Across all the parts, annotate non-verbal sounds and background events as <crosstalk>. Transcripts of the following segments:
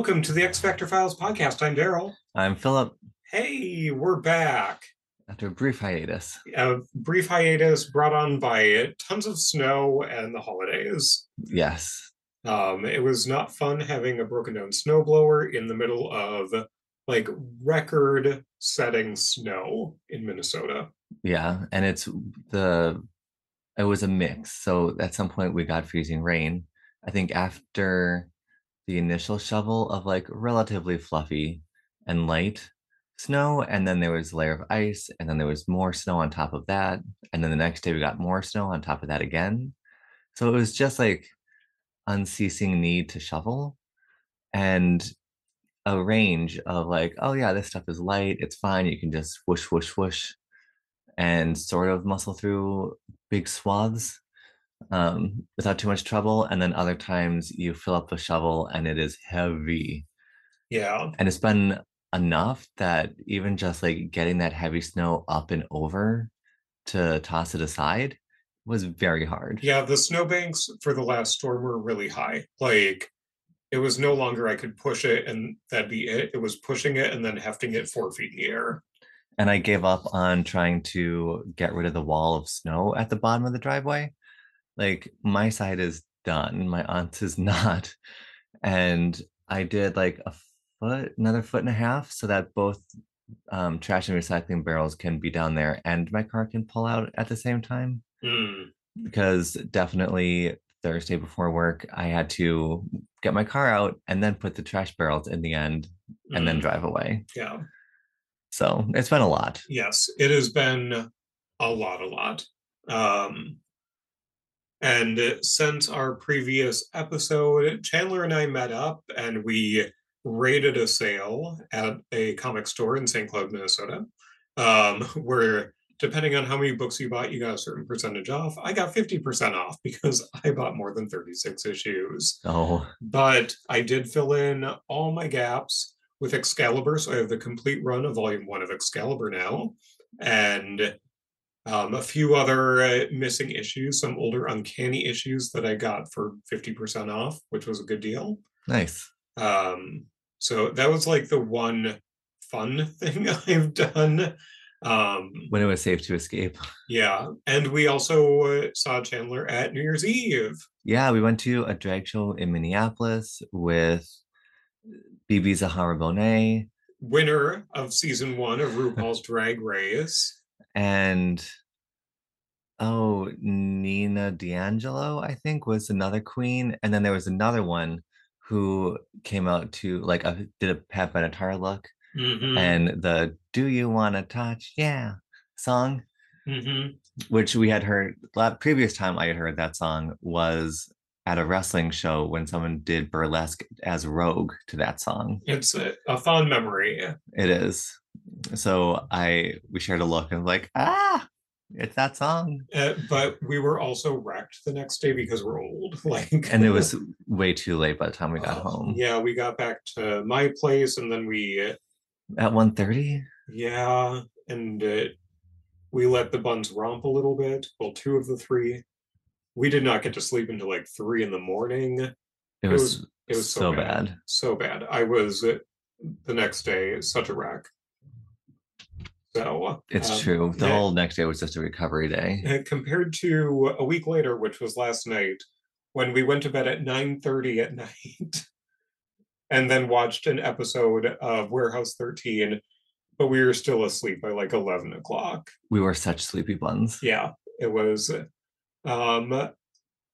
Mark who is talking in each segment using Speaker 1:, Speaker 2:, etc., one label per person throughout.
Speaker 1: Welcome to the X Factor Files podcast. I'm Daryl.
Speaker 2: I'm Philip.
Speaker 1: Hey, we're back.
Speaker 2: After a brief hiatus.
Speaker 1: A brief hiatus brought on by tons of snow and the holidays.
Speaker 2: Yes.
Speaker 1: Um, it was not fun having a broken down snowblower in the middle of like record setting snow in Minnesota.
Speaker 2: Yeah. And it's the, it was a mix. So at some point we got freezing rain. I think after the initial shovel of like relatively fluffy and light snow and then there was a layer of ice and then there was more snow on top of that and then the next day we got more snow on top of that again. So it was just like unceasing need to shovel and a range of like oh yeah this stuff is light it's fine you can just whoosh whoosh whoosh and sort of muscle through big swaths um, without too much trouble. And then other times you fill up the shovel and it is heavy.
Speaker 1: Yeah.
Speaker 2: And it's been enough that even just like getting that heavy snow up and over to toss it aside was very hard.
Speaker 1: Yeah, the snowbanks for the last storm were really high. Like it was no longer I could push it and that'd be it. It was pushing it and then hefting it four feet in the air.
Speaker 2: And I gave up on trying to get rid of the wall of snow at the bottom of the driveway like my side is done my aunt's is <laughs> not and i did like a foot another foot and a half so that both um, trash and recycling barrels can be down there and my car can pull out at the same time
Speaker 1: mm.
Speaker 2: because definitely thursday before work i had to get my car out and then put the trash barrels in the end and mm. then drive away
Speaker 1: yeah
Speaker 2: so it's been a lot
Speaker 1: yes it has been a lot a lot um and since our previous episode, Chandler and I met up and we raided a sale at a comic store in St. Cloud, Minnesota, um, <laughs> where depending on how many books you bought, you got a certain percentage off. I got 50% off <laughs> because I bought more than 36 issues.
Speaker 2: Oh.
Speaker 1: But I did fill in all my gaps with Excalibur. So I have the complete run of volume one of Excalibur now. And um, a few other uh, missing issues, some older uncanny issues that I got for 50% off, which was a good deal.
Speaker 2: Nice.
Speaker 1: Um, so that was like the one fun <laughs> thing I've done. Um,
Speaker 2: when it was safe to escape.
Speaker 1: Yeah. And we also uh, saw Chandler at New Year's Eve.
Speaker 2: Yeah, we went to a drag show in Minneapolis with BeBe Zahara Benet.
Speaker 1: Winner of season one of RuPaul's Drag Race
Speaker 2: and oh nina d'angelo i think was another queen and then there was another one who came out to like a, did a pat benatar look
Speaker 1: mm-hmm.
Speaker 2: and the do you want to touch? Yeah song.
Speaker 1: Mm-hmm.
Speaker 2: which we had heard previous time i had heard that song was at a wrestling show when someone did burlesque as rogue to that song.
Speaker 1: It's a, a fond memory
Speaker 2: it is so I we shared a look and like ah it's that song.
Speaker 1: Uh, but we were also wrecked the next day because we're old <laughs> like
Speaker 2: and it was way too late by the time we got uh, home.
Speaker 1: yeah we got back to my place and then we
Speaker 2: at 1 30
Speaker 1: yeah and uh, we let the buns romp a little bit well two of the three. We did not get to sleep until like three in the morning.
Speaker 2: It, it was, was it was so, so bad. bad.
Speaker 1: so bad. I was uh, the next day such a wreck so
Speaker 2: it's um, true. The whole next day was just a recovery day.
Speaker 1: Compared to a week later, which was last night, when we went to bed at 9 30 at <laughs> night and then watched an episode of Warehouse 13, but we were still asleep by like 11 o'clock.
Speaker 2: We were such sleepy buns.
Speaker 1: Yeah, it was um, a,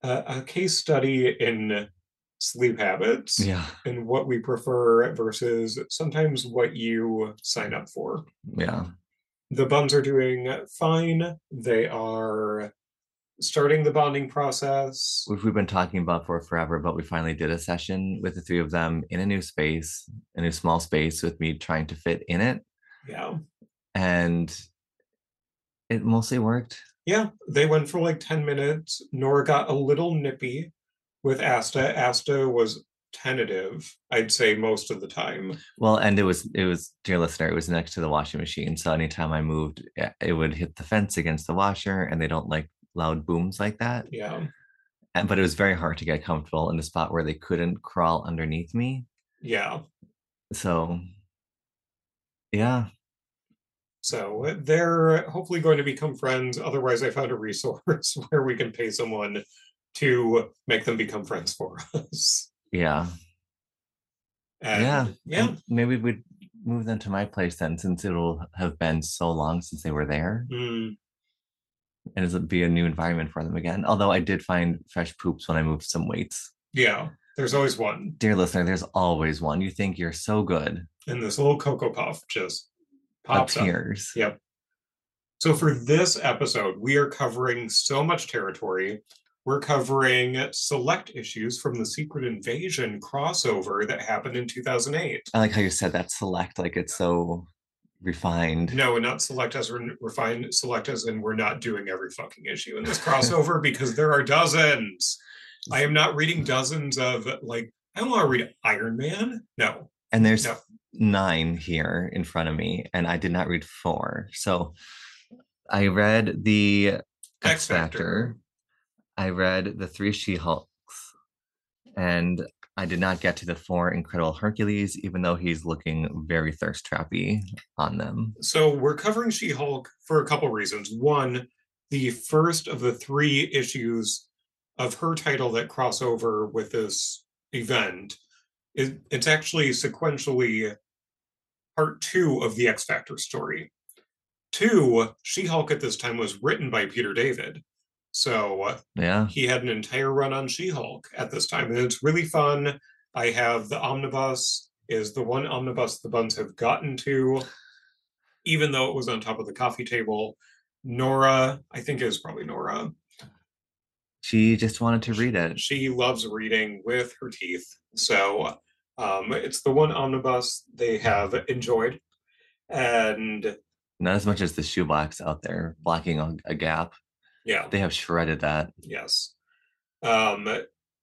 Speaker 1: a case study in sleep habits
Speaker 2: yeah
Speaker 1: and what we prefer versus sometimes what you sign up for
Speaker 2: yeah
Speaker 1: the buns are doing fine. They are starting the bonding process.
Speaker 2: Which we've been talking about for forever, but we finally did a session with the three of them in a new space, a new small space with me trying to fit in it.
Speaker 1: Yeah.
Speaker 2: And it mostly worked.
Speaker 1: Yeah. They went for like 10 minutes. Nora got a little nippy with Asta. Asta was tentative i'd say most of the time
Speaker 2: well and it was it was dear listener it was next to the washing machine so anytime i moved eh, it would hit the fence against the washer and they don't like loud booms like that
Speaker 1: yeah
Speaker 2: and but it was very hard to get comfortable in the spot where they couldn't crawl underneath me
Speaker 1: Yeah.
Speaker 2: So, yeah.
Speaker 1: So uh, they're uh, hopefully going to become friends. Otherwise, I found a resource <laughs> where we can pay someone to make them become friends for us.
Speaker 2: Yeah.
Speaker 1: And
Speaker 2: yeah.
Speaker 1: Yeah.
Speaker 2: And maybe we'd move them to my place then, since it'll have been so long since they were there.
Speaker 1: Mm,
Speaker 2: And it'll be a new environment for them again. Although I did find fresh poops when I moved some weights.
Speaker 1: yeah. There's always one.
Speaker 2: Dear listener, there's always one. You think you're so good.
Speaker 1: And this little Cocoa Puff just pops up.
Speaker 2: appears.
Speaker 1: Yep. So for this episode, we are covering so much territory. We're covering select issues from the Secret Invasion crossover that happened in 2008.
Speaker 2: I like how you said that select, like it's so refined.
Speaker 1: No, not select as re- refined, select as in we're not doing every fucking issue in this crossover <laughs> because there are dozens. I am not reading mm-hmm. dozens of like, I don't want to read Iron Man. No.
Speaker 2: And there's
Speaker 1: No.
Speaker 2: nine here in front of me, and I did not read four. So I read the X
Speaker 1: Factor.
Speaker 2: I read the three She Hulks, and I did not get to the four Incredible Hercules, even though he's looking very thirst trappy on them.
Speaker 1: So we're covering She Hulk for a couple reasons. One, the first of the three issues of her title that cross over with this event is it's actually sequentially part two of the X Factor story. Two, She Hulk at this time was written by Peter David. So
Speaker 2: Yeah.
Speaker 1: he had an entire run on She-Hulk at this time, and it's really fun. I have the omnibus is the one omnibus the buns have gotten to, even though it was on top of the coffee table. Nora, I think it was probably Nora.
Speaker 2: She just wanted to read it.
Speaker 1: She loves reading with her teeth, so um, it's the one omnibus they have enjoyed, and
Speaker 2: Not as much as the shoebox out there blocking a, a gap.
Speaker 1: Yeah,
Speaker 2: They have shredded that.
Speaker 1: Yes. Um,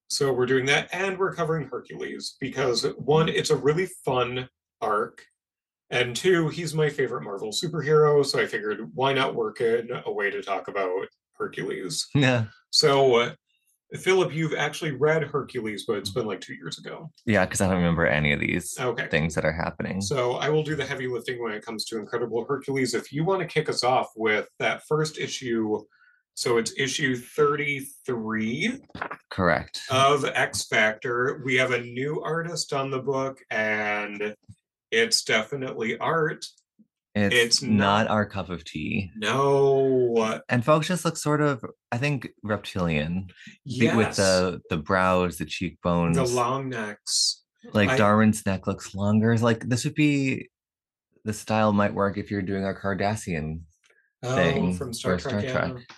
Speaker 1: so we're doing that, and we're covering Hercules because one, it's a really fun arc, and two, he's my favorite Marvel superhero. So I figured why not work in a way to talk about Hercules. <laughs>
Speaker 2: Yeah.
Speaker 1: So, uh, Philip, you've actually read Hercules, but it's been like two years ago.
Speaker 2: Yeah, because I don't remember any of these
Speaker 1: Okay.
Speaker 2: things that are happening.
Speaker 1: So I will do the heavy lifting when it comes to Incredible Hercules. If you want to kick us off with that first issue, so it's issue 33
Speaker 2: Correct.
Speaker 1: of X Factor. We have a new artist on the book, and it's definitely art.
Speaker 2: it's
Speaker 1: it's
Speaker 2: not
Speaker 1: not-
Speaker 2: our cup of tea.
Speaker 1: No,
Speaker 2: And folks just look sort of, I think, reptilian
Speaker 1: yes,
Speaker 2: with the the brows, the cheekbones.
Speaker 1: the long necks.
Speaker 2: like
Speaker 1: I-
Speaker 2: Darwin's neck looks longer. Like this would be the style might work if you're doing a Cardassian.
Speaker 1: Oh,
Speaker 2: thing
Speaker 1: from Star Trek.
Speaker 2: Star. Trek.
Speaker 1: yeah,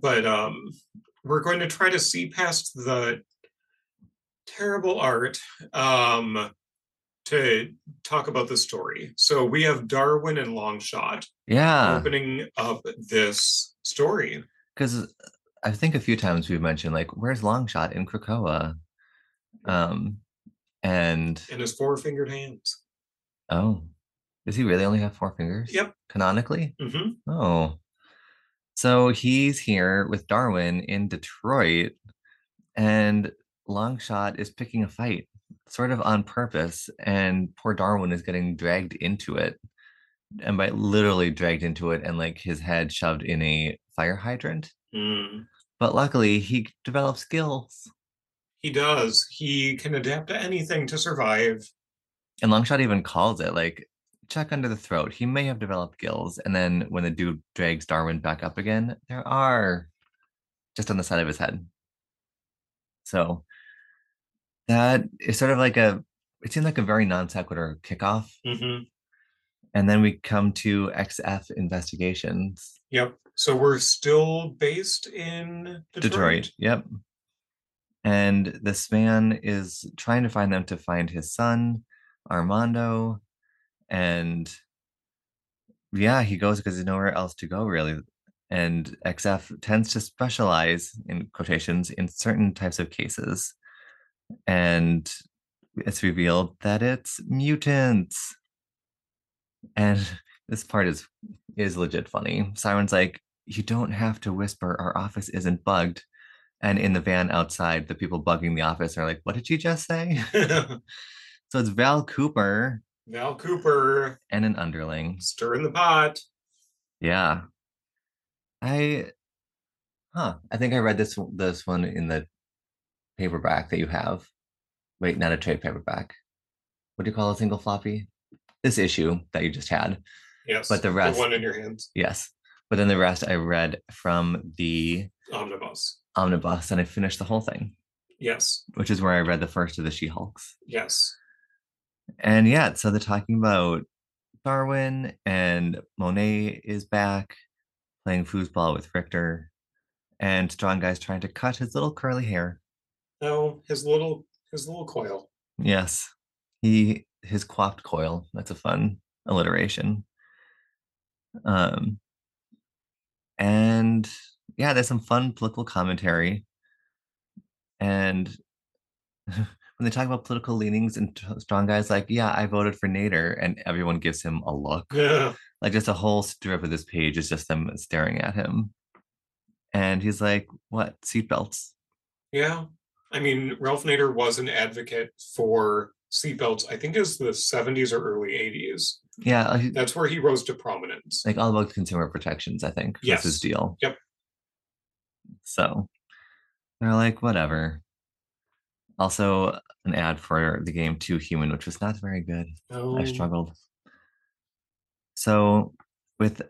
Speaker 1: but um, we're going to try to see past the terrible art um to talk about the story. So we have Darwin and Longshot
Speaker 2: Yeah,
Speaker 1: opening up this story.
Speaker 2: because I think a few times we've mentioned like, where's Longshot in Krakoa? Um, and
Speaker 1: in his four-fingered hands.
Speaker 2: oh, does he really only have four fingers?
Speaker 1: Yep.
Speaker 2: Canonically.
Speaker 1: hmm
Speaker 2: Oh. So he's here with Darwin in Detroit, and Longshot is picking a fight, sort of on purpose, and poor Darwin is getting dragged into it. And by literally dragged into it and like his head shoved in a fire hydrant.
Speaker 1: Mm.
Speaker 2: But luckily he develops skills.
Speaker 1: He does. He can adapt to anything to survive.
Speaker 2: And Longshot even calls it like check under the throat. He may have developed gills. And then when the dude drags Darwin back up again, there are just on the side of his head. So that is sort of like a it seemed like a very non sequitur kickoff.
Speaker 1: hmm
Speaker 2: And then we come to XF investigations.
Speaker 1: Yep. So we're still based in Detroit.
Speaker 2: Detroit. Yep. And this man is trying to find them to find his son, Armando. And yeah, he goes because there's nowhere else to go, really. And XF tends to specialize in quotations in certain types of cases. And it's revealed that it's mutants. And <laughs> this part is is legit funny. Siren's like, you don't have to whisper, our office isn't bugged. And in the van outside, the people bugging the office are like, what did you just say? So <laughs> So it's Val Cooper
Speaker 1: Val Cooper
Speaker 2: and an underling.
Speaker 1: stirring the pot.
Speaker 2: Yeah. I huh. I think I read this this one in the paperback that you have. Wait, not a trade paperback. What do you call a single floppy? This issue that you just had.
Speaker 1: Yes.
Speaker 2: But the rest-
Speaker 1: one in your hands.
Speaker 2: Yes. But then the rest I read from the
Speaker 1: Omnibus.
Speaker 2: omnibus and I finished the whole thing,
Speaker 1: Yes.
Speaker 2: which is where I read the first of the She Hulks.
Speaker 1: Yes.
Speaker 2: And yeah, so they're talking about Darwin and Monet is back playing foosball with Richter. And Strong Guy's trying to cut his little curly hair.
Speaker 1: No, his little his little coil.
Speaker 2: Yes. He his quaffed coil. That's a fun alliteration. Um and yeah, there's some fun political commentary. And <laughs> when they talk about political leanings and strong guys like, yeah, I voted for Nader, and everyone gives him a look.
Speaker 1: Yeah.
Speaker 2: Like just a whole strip of this page is just them staring at him. And he's like, what? Seatbelts.
Speaker 1: Yeah. I mean, Ralph Nader was an advocate for seatbelts, I think is the 70s or early 80s.
Speaker 2: Yeah, uh, like,
Speaker 1: That's where he rose to prominence.
Speaker 2: like all about consumer protections, I think. was his deal.
Speaker 1: Yep.
Speaker 2: So they're like, whatever. Also, an ad for the game Too Human, which was not very good.
Speaker 1: Oh,
Speaker 2: I struggled. So with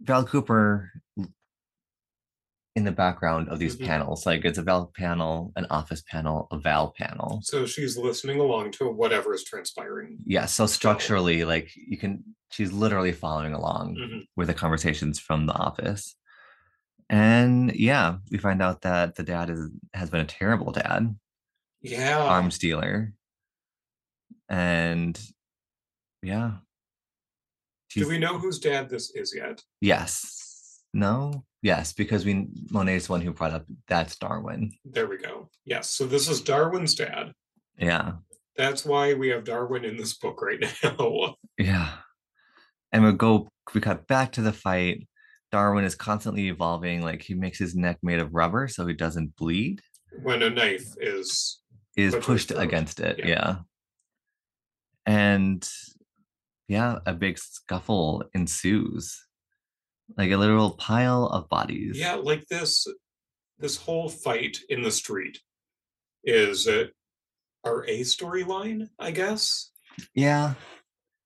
Speaker 2: Val Cooper in the background of these
Speaker 1: Mhm.
Speaker 2: panels, like it's a Val panel, an office panel, a Val panel.
Speaker 1: So she's listening along to whatever is transpiring.
Speaker 2: Yeah, so structurally, like you can, she's literally following along
Speaker 1: Mhm.
Speaker 2: with the conversations from the office. And yeah, we find out that the dad is has been a terrible dad,
Speaker 1: Yeah.
Speaker 2: arms dealer. And yeah.
Speaker 1: Do we know whose dad this is yet?
Speaker 2: Yes. No? Yes, because we Monet's the one who brought up that's Darwin.
Speaker 1: There we go. Yes. So this is Darwin's dad.
Speaker 2: Yeah.
Speaker 1: That's why we have Darwin in this book right <laughs> now.
Speaker 2: Yeah. And we go we cut back to the fight. Darwin is constantly evolving, like he makes his neck made of rubber so he doesn't bleed.
Speaker 1: when a knife is
Speaker 2: Is pushed
Speaker 1: throat.
Speaker 2: against it.
Speaker 1: Yeah.
Speaker 2: Yeah. And yeah, a big scuffle ensues. Like a literal pile of bodies.
Speaker 1: yeah, like this this whole fight in the street is uh, our A storyline, I guess.
Speaker 2: Yeah.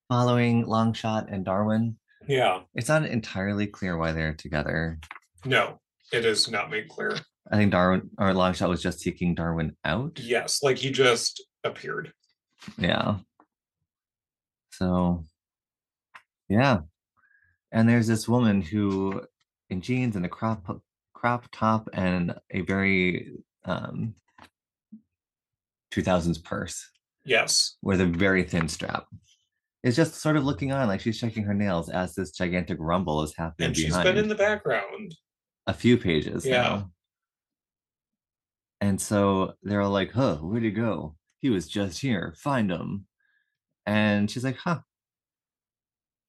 Speaker 2: Following Longshot and Darwin.
Speaker 1: Yeah.
Speaker 2: It's not entirely clear why they're together.
Speaker 1: No, it is not made clear.
Speaker 2: I think Darwin or Longshot was just seeking Darwin out.
Speaker 1: Yes, like he just appeared.
Speaker 2: Yeah. So, yeah. And there's this woman who, in jeans and a crop crop top and a very um 2000s purse
Speaker 1: Yes.
Speaker 2: with a very thin strap, is just sort of looking on like she's checking her nails as this gigantic rumble is happening
Speaker 1: And she's
Speaker 2: behind
Speaker 1: been in the background.
Speaker 2: a few pages
Speaker 1: Yeah.
Speaker 2: now. And so they're all like, huh, where'd he go? He was just here. Find him. And she's like, huh.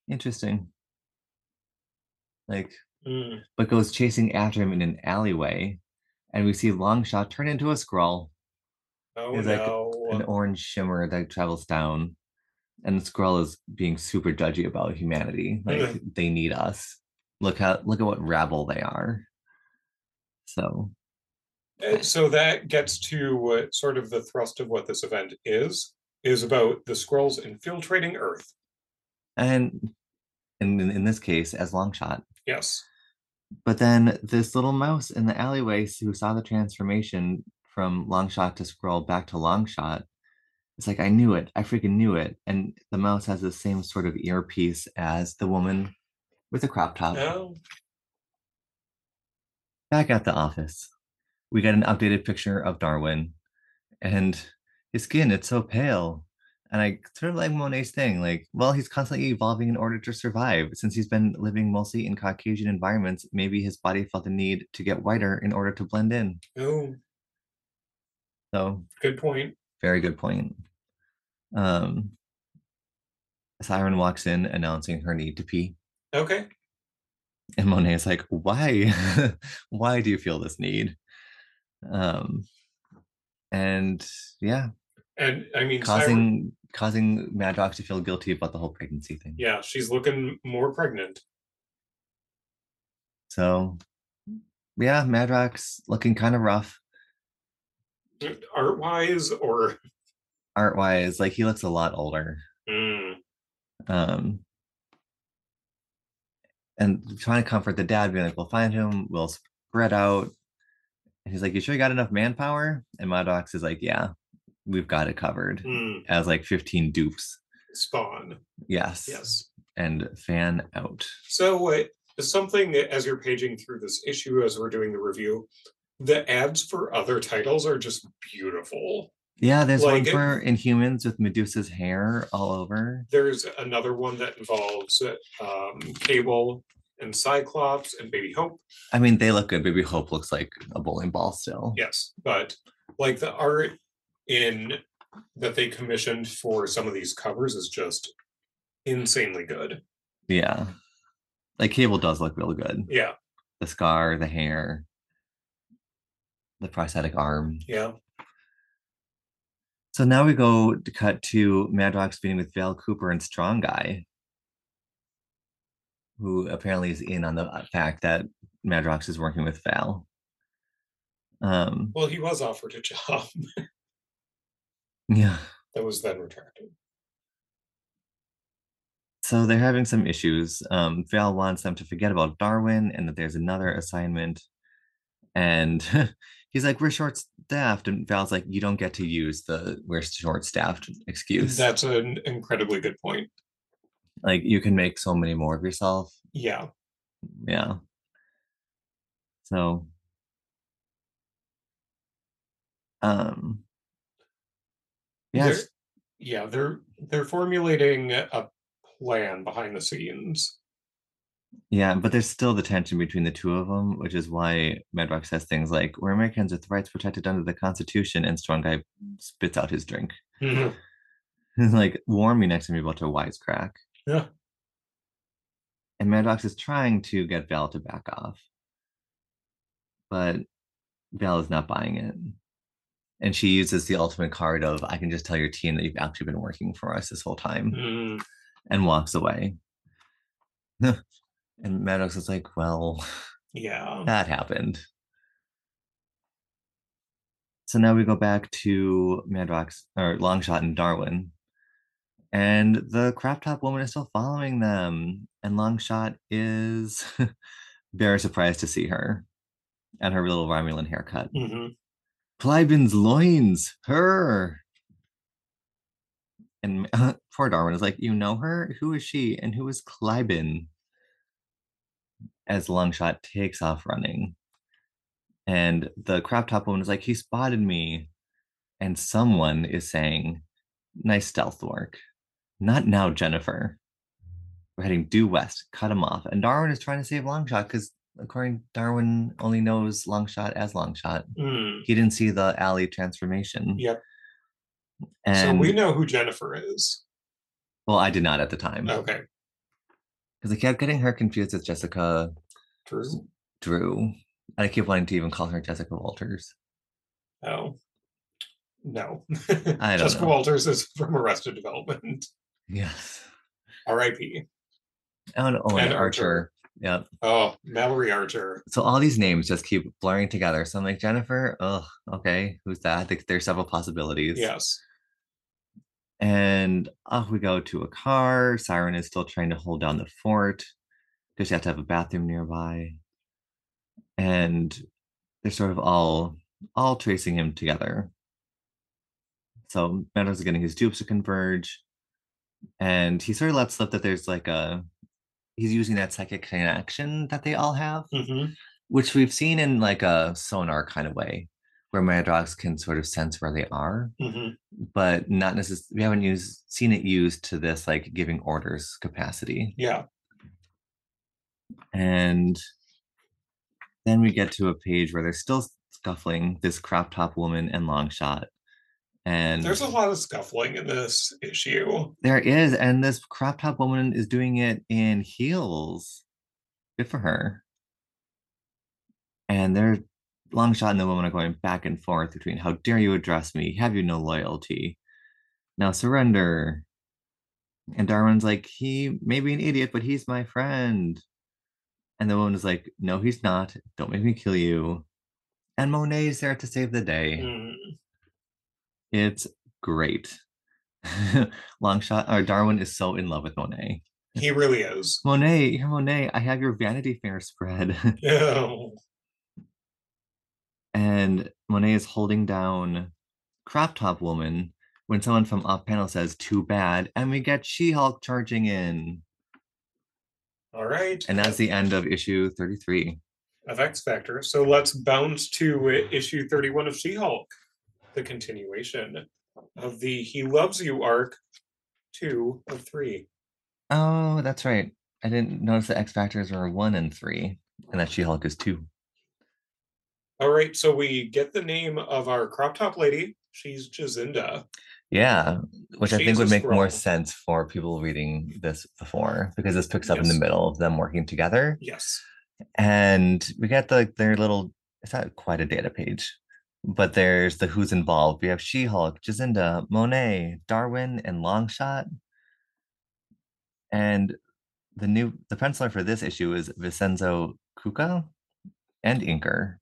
Speaker 2: Interesting. Like,
Speaker 1: Mm.
Speaker 2: but goes chasing after him in an alleyway. And we see Longshot turn into a Skrull,
Speaker 1: Oh
Speaker 2: It's like
Speaker 1: no.
Speaker 2: an orange shimmer that travels down. And the Skrull is being super judgy about humanity. Like <laughs> they need us. Look how look at what rabble they are. So
Speaker 1: so that gets to sort of the thrust of what this event is is about the Skrulls infiltrating earth
Speaker 2: and in, in in this case as Longshot.
Speaker 1: yes
Speaker 2: But then this little mouse in the alleyway who saw the transformation from Longshot to Skrull back to Longshot, it's like I knew it. I freaking knew it. And the mouse has the same sort of earpiece as the woman with the crop top.
Speaker 1: oh
Speaker 2: Back at the office, we get an updated picture of Darwin, and his skin it's so pale. And I sort of like Monet's thing, like, well, he's constantly evolving in order to survive. Since he's been living mostly in Caucasian environments, maybe his body felt the need to get whiter in order to blend in.
Speaker 1: oh
Speaker 2: So,
Speaker 1: good point
Speaker 2: very good point. Um, Siren walks in announcing her need to pee.
Speaker 1: okay
Speaker 2: And Monet is like, why? <laughs> why do you feel this need? Um, and yeah,
Speaker 1: And I mean, Cyber-
Speaker 2: causing causing Madrox to feel guilty about the whole pregnancy thing.
Speaker 1: yeah, she's looking more pregnant.
Speaker 2: So yeah, Madrox looking kind of rough
Speaker 1: Art wise, or <laughs>
Speaker 2: art wise. Like he looks a lot older.
Speaker 1: Mm,
Speaker 2: Um and trying to comfort the dad, being like, We'll find him, we'll spread out. And he's like, You sure you got enough manpower? And Madrox is like, Yeah, we've got it covered.
Speaker 1: mm,
Speaker 2: As like 15 dupes.
Speaker 1: spawn.
Speaker 2: Yes.
Speaker 1: Yes.
Speaker 2: And fan out.
Speaker 1: So, uh, something that as you're paging through this issue as we're doing the review, the ads for other titles are just beautiful.
Speaker 2: Yeah, there's
Speaker 1: Like
Speaker 2: one for Inhumans with Medusa's hair all over.
Speaker 1: There's another one that involves um, Cable and Cyclops and Baby Hope.
Speaker 2: I mean, they look good. Baby Hope looks like a bowling ball still.
Speaker 1: Yes, but like the art in that they commissioned for some of these covers is just insanely good.
Speaker 2: Yeah. Like Cable does look real good.
Speaker 1: Yeah,
Speaker 2: The scar, the hair, the prosthetic arm.
Speaker 1: yeah.
Speaker 2: So now we go to cut to Madrox meeting with Val Cooper and Strong Guy, who apparently is in on the uh, fact that Madrox is working with Val. Um,
Speaker 1: Well, he was offered a job <laughs>
Speaker 2: yeah.
Speaker 1: that was then retracted.
Speaker 2: So they're having some issues. Um, Val wants them to forget about Darwin and that there's another assignment. And <laughs> he's like, We're short staffed. And Val's like, You don't get to use the we're short staffed excuse.
Speaker 1: That's an incredibly good point.
Speaker 2: Like, you can make so many more of yourself.
Speaker 1: Yeah.
Speaker 2: Yeah. So, um, yes,
Speaker 1: They're, yeah, they're they're formulating a plan behind the scenes.
Speaker 2: Yeah, but there's still the tension between the two of them, which is why Madrox says things like, We're Americans with rights protected under the Constitution, and Strong Guy spits out his drink.
Speaker 1: Mhm. <laughs>
Speaker 2: Like, warn me next time you're about to wisecrack.
Speaker 1: Yeah.
Speaker 2: And Madrox is trying to get Val to back off. But Val is not buying it. And she uses the ultimate card of, I can just tell your team that you've actually been working for us this whole time,
Speaker 1: Mm,
Speaker 2: and walks away. <laughs> and Madrox is like, Well,
Speaker 1: yeah.
Speaker 2: that happened. So now we go back to Madrox or Longshot and Darwin. And the crop top woman is still following them. And Longshot is <laughs> very surprised to see her and her little Romulan haircut.
Speaker 1: Mm-hmm.
Speaker 2: Klybin's loins, her. And <laughs> poor Darwin is like, You know her? Who is she? And who is Klybin? As Longshot takes off running. And the crop top woman is like, He spotted me. And someone is saying, Nice stealth work. Not now, Jennifer. We're heading due west. Cut him off. And Darwin is trying to save Longshot because, according to Darwin, only knows Longshot as Longshot
Speaker 1: Mm,
Speaker 2: he didn't see the alley transformation.
Speaker 1: yep.
Speaker 2: And
Speaker 1: so we know who Jennifer is.
Speaker 2: well, I did not at the time
Speaker 1: Okay.
Speaker 2: because I kept getting her confused with Jessica
Speaker 1: Drew.
Speaker 2: Drew, and I keep wanting to even call her Jessica Walters.
Speaker 1: Oh. No.
Speaker 2: I <laughs> don't
Speaker 1: Jessica
Speaker 2: know.
Speaker 1: Walters is from Arrested Development.
Speaker 2: Yes.
Speaker 1: R.I.P.
Speaker 2: And oh, and Archer.
Speaker 1: Archer.
Speaker 2: Yep.
Speaker 1: Oh, Mallory Archer.
Speaker 2: So all these names just keep blurring together. So I'm like Jennifer. Oh, okay. Who's that? I think there's several possibilities.
Speaker 1: Yes.
Speaker 2: And off we go to a car. Siren is still trying to hold down the fort because you have to have a bathroom nearby. And they're sort of all all tracing him together. So Madrox is getting his dupes to converge. And he sort of lets slip that there's like a he's using that psychic connection that they all have,
Speaker 1: hmm
Speaker 2: which we've seen in like a sonar kind of way, where my dogs can sort of sense where they are
Speaker 1: hmm
Speaker 2: but not necessarily we haven't used seen it used to this like giving orders capacity.
Speaker 1: Yeah.
Speaker 2: and then we get to a page where they're still scuffling this crop top woman and Longshot and
Speaker 1: There's a lot of scuffling in this issue.
Speaker 2: there is and this crop top woman is doing it in heels good for her and they're Longshot and the woman are going back and forth between how dare you address me have you no loyalty Now surrender. And Darwin's like, he may be an idiot, but he's my friend. And the woman is like, no, he's not. Don't make me kill you. And Monet's there to save the day.
Speaker 1: Mm.
Speaker 2: It's great. <laughs> Longshot or Darwin is so in love with Monet.
Speaker 1: He really is.
Speaker 2: Monet, you're Monet. I have your Vanity Fair spread. <laughs>
Speaker 1: Oh,
Speaker 2: and Monet is holding down Crop Top Woman when someone from off panel says, too bad. And we get She Hulk charging in.
Speaker 1: all right.
Speaker 2: And that's the end of issue 33.
Speaker 1: of X Factor. So let's bounce to uh, issue 31 of She Hulk, the continuation of the He Loves You arc, two of three.
Speaker 2: Oh, that's right. I didn't notice the X Factors are one and three, and that She Hulk is two.
Speaker 1: All right, so we get the name of our crop top lady. She's Jacinda.
Speaker 2: Yeah, which I think would make more sense for people reading this before because this picks up in the middle of them working together.
Speaker 1: Yes.
Speaker 2: And we get the their little it's not quite a data page, but there's the who's involved. We have She-Hulk, Jacinda, Monet, Darwin, and Longshot. And the new the penciler for this issue is Vincenzo Cucca and Inker.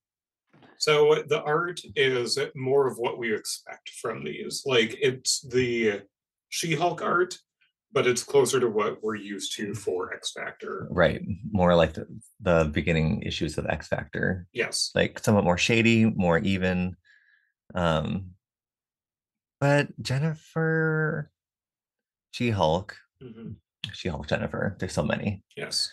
Speaker 1: So uh, the art is more of what we expect from these. Like it's the She Hulk art, but it's closer to what we're used to for X Factor.
Speaker 2: Right. More like the, the beginning issues of X Factor.
Speaker 1: Yes.
Speaker 2: Like somewhat more shady, more even. Um but Jennifer She-Hulk,
Speaker 1: Mhm.
Speaker 2: She-Hulk Jennifer, there's so many.
Speaker 1: Yes.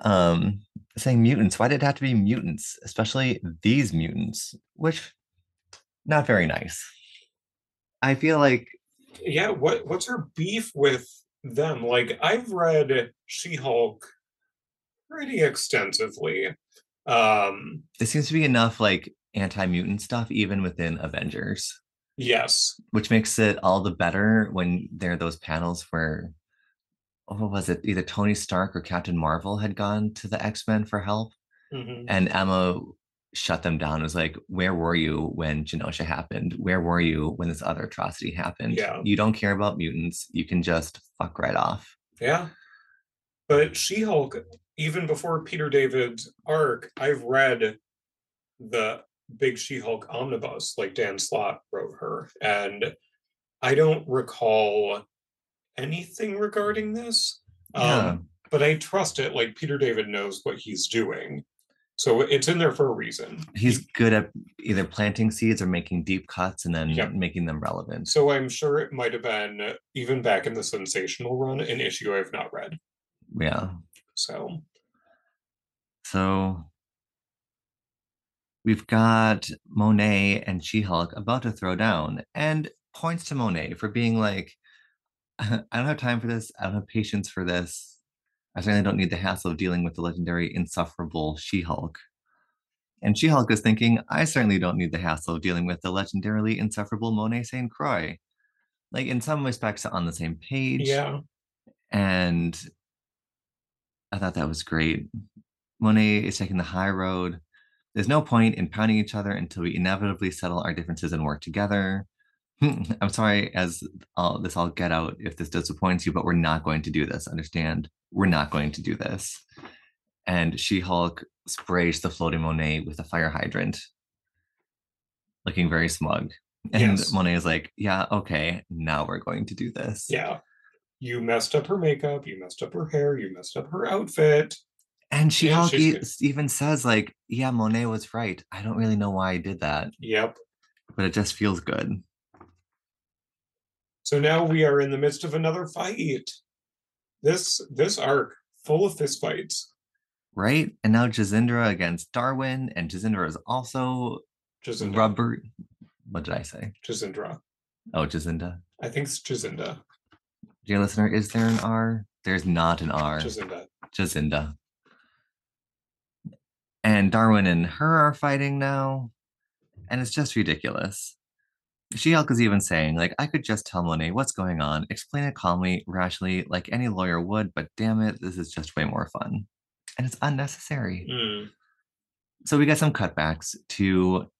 Speaker 2: Um saying mutants. Why did it have to be mutants? Especially these mutants, which not very nice. I feel like
Speaker 1: Yeah, what what's her beef with them? Like I've read She Hulk pretty extensively. Um
Speaker 2: there seems to be enough like anti-mutant stuff even within Avengers.
Speaker 1: yes.
Speaker 2: which makes it all the better when there are those panels where oh, what was it either tony stark or captain marvel had gone to the x-men for help
Speaker 1: mhm,
Speaker 2: and emma shut them down it was like where were you when genosha happened where were you when this other atrocity happened
Speaker 1: Yeah.
Speaker 2: you don't care about mutants you can just fuck right off
Speaker 1: Yeah. But She Hulk, even before Peter David's arc, I've read the big She Hulk omnibus, like Dan Slott wrote her. And I don't recall anything regarding this.
Speaker 2: Yeah.
Speaker 1: Um, but I trust it. Like Peter David knows what he's doing. So it's in there for a reason.
Speaker 2: he's good at either planting seeds or making deep cuts and then
Speaker 1: Yep.
Speaker 2: making them relevant
Speaker 1: So I'm sure it might have been even back in the sensational run, an issue I've not read.
Speaker 2: yeah
Speaker 1: So
Speaker 2: So we've got Monet and She Hulk about to throw down and points to Monet for being like, <laughs> I don't have time for this. I don't have patience for this. I certainly don't need the hassle of dealing with the legendary insufferable She Hulk. And She Hulk is thinking, I certainly don't need the hassle of dealing with the legendarily insufferable Monet St. Croix. Like, in some respects, on the same page
Speaker 1: yeah.
Speaker 2: and I thought that was great. Monet is taking the high road. There's no point in pounding each other until we inevitably settle our differences and work together. <laughs> I'm sorry, as all this all get out if this disappoints you, but we're not going to do this. Understand? We're not going to do this. And She Hulk sprays the floating Monet with a fire hydrant, looking very smug. And
Speaker 1: Yes.
Speaker 2: Monet is like, Yeah, okay, now we're going to do this.
Speaker 1: Yeah. You messed up her makeup, you messed up her hair, you messed up her outfit.
Speaker 2: And She Hulk even says, like, yeah, Monet was right. I don't really know why I did that,
Speaker 1: Yep.
Speaker 2: but it just feels good.
Speaker 1: So now we are in the midst of another fight. This this arc full of fist fights.
Speaker 2: Right? And now Jazindra against Darwin, and Jazindra is also
Speaker 1: Jacinda.
Speaker 2: rubber. What did I say?
Speaker 1: Jacinda.
Speaker 2: Oh, Jazinda.
Speaker 1: I think it's Jacinda.
Speaker 2: Dear listener, is there an R? There's not an R.
Speaker 1: Jacinda.
Speaker 2: Jazinda. And Darwin and her are fighting now, and it's just ridiculous. She-Hulk is even saying, like, I could just tell Monet what's going on, explain it calmly, rationally, like any lawyer would, but damn it, this is just way more fun. And it's unnecessary.
Speaker 1: Mm,
Speaker 2: So we get some cutbacks to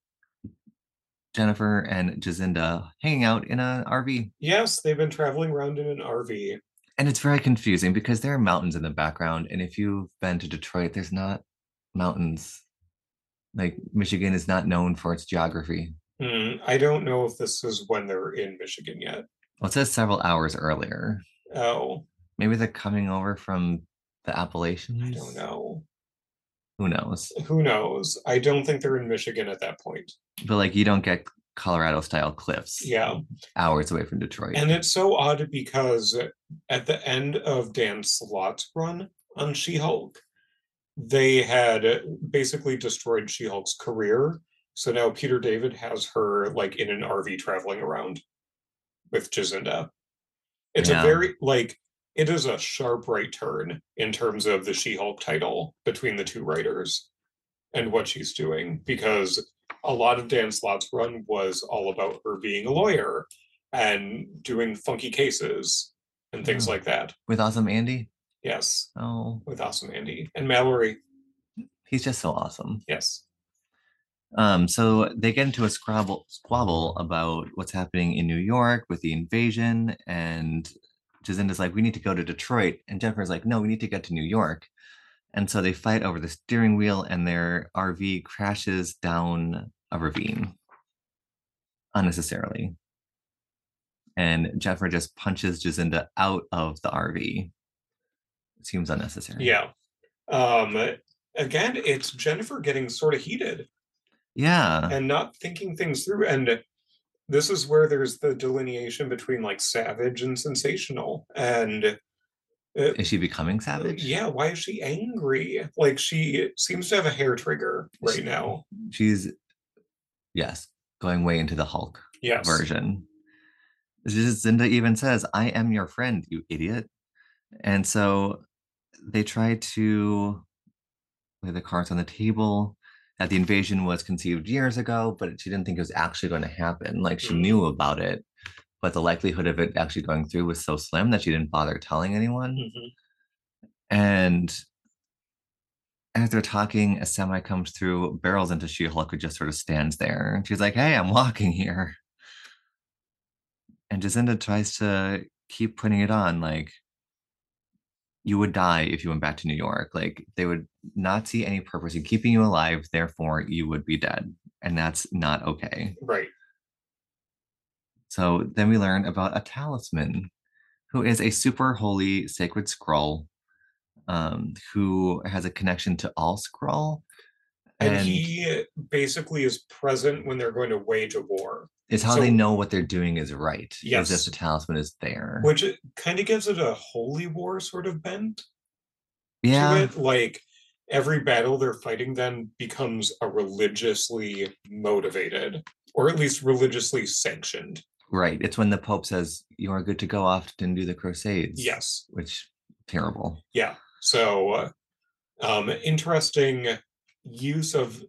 Speaker 2: Jennifer and Jacinda hanging out in an RV.
Speaker 1: Yes, they've been traveling around in an RV.
Speaker 2: And it's very confusing because there are mountains in the background. And if you've been to Detroit, there's not mountains. Like Michigan is not known for its geography.
Speaker 1: Hmm, I don't know if this is when they're in Michigan yet.
Speaker 2: Well, it says several hours earlier.
Speaker 1: Oh,
Speaker 2: Maybe they're coming over from the Appalachians.
Speaker 1: I don't know.
Speaker 2: Who knows?
Speaker 1: Who knows? I don't think they're in Michigan at that point.
Speaker 2: But like you don't get Colorado style cliffs.
Speaker 1: Yeah.
Speaker 2: Hours away from Detroit.
Speaker 1: And it's so odd because at the end of Dan Slott's run on She Hulk, they had basically destroyed She Hulk's career. So now Peter David has her like in an RV traveling around with Jacinda. It's
Speaker 2: Yeah.
Speaker 1: a very like it is a sharp right turn in terms of the She Hulk title between the two writers and what she's doing because a lot of Dan Slott's run was all about her being a lawyer and doing funky cases and things
Speaker 2: Yeah.
Speaker 1: like that.
Speaker 2: With awesome Andy.
Speaker 1: Yes,
Speaker 2: Oh,
Speaker 1: with Awesome Andy and Mallory.
Speaker 2: he's just so awesome.
Speaker 1: Yes.
Speaker 2: Um, so they get into a squabble squabble about what's happening in New York with the invasion, and Jacinda's like, "We need to go to Detroit," and Jennifer's like, "No, we need to get to New York." And so they fight over the steering wheel, and their RV crashes down a ravine unnecessarily. And Jennifer just punches Jacinda out of the RV. It seems unnecessary.
Speaker 1: Yeah. Um again, it's Jennifer getting sort of heated
Speaker 2: Yeah.
Speaker 1: and not thinking things through. And this is where there's the delineation between like savage and sensational. And uh,
Speaker 2: Is she becoming savage?
Speaker 1: yeah, why is she angry? Like she seems to have a hair trigger right now.
Speaker 2: she's yes going way into the hulk
Speaker 1: Yes.
Speaker 2: version Zinda even says i am your friend you idiot and so they try to lay the cards on the table that the invasion was conceived years ago but she didn't think it was actually going to happen like she
Speaker 1: Mhm.
Speaker 2: knew about it but the likelihood of it actually going through was so slim that she didn't bother telling anyone
Speaker 1: Mhm.
Speaker 2: and as they're talking, a semi comes through, barrels into She Hulk, who just sort of stands there. And she's like, Hey, I'm walking here. And Jacinda tries to keep putting it on like, you would die if you went back to New York. Like, they would not see any purpose in keeping you alive. Therefore, you would be dead. And that's not okay.
Speaker 1: Right.
Speaker 2: So then we learn about a talisman, who is a super holy sacred Skrull, um, who has a connection to all Skrull.
Speaker 1: And, he basically is present when they're going to wage a war,
Speaker 2: is how
Speaker 1: so-
Speaker 2: they know what they're doing is right.
Speaker 1: Yes.
Speaker 2: if the talisman is there.
Speaker 1: which kind of gives it a holy war sort of bent.
Speaker 2: yeah.
Speaker 1: Like every battle they're fighting then becomes a religiously motivated, or at least religiously sanctioned.
Speaker 2: Right. It's when the Pope says you are good to go off and do the crusades.
Speaker 1: Yes.
Speaker 2: Which terrible.
Speaker 1: Yeah. So um interesting use of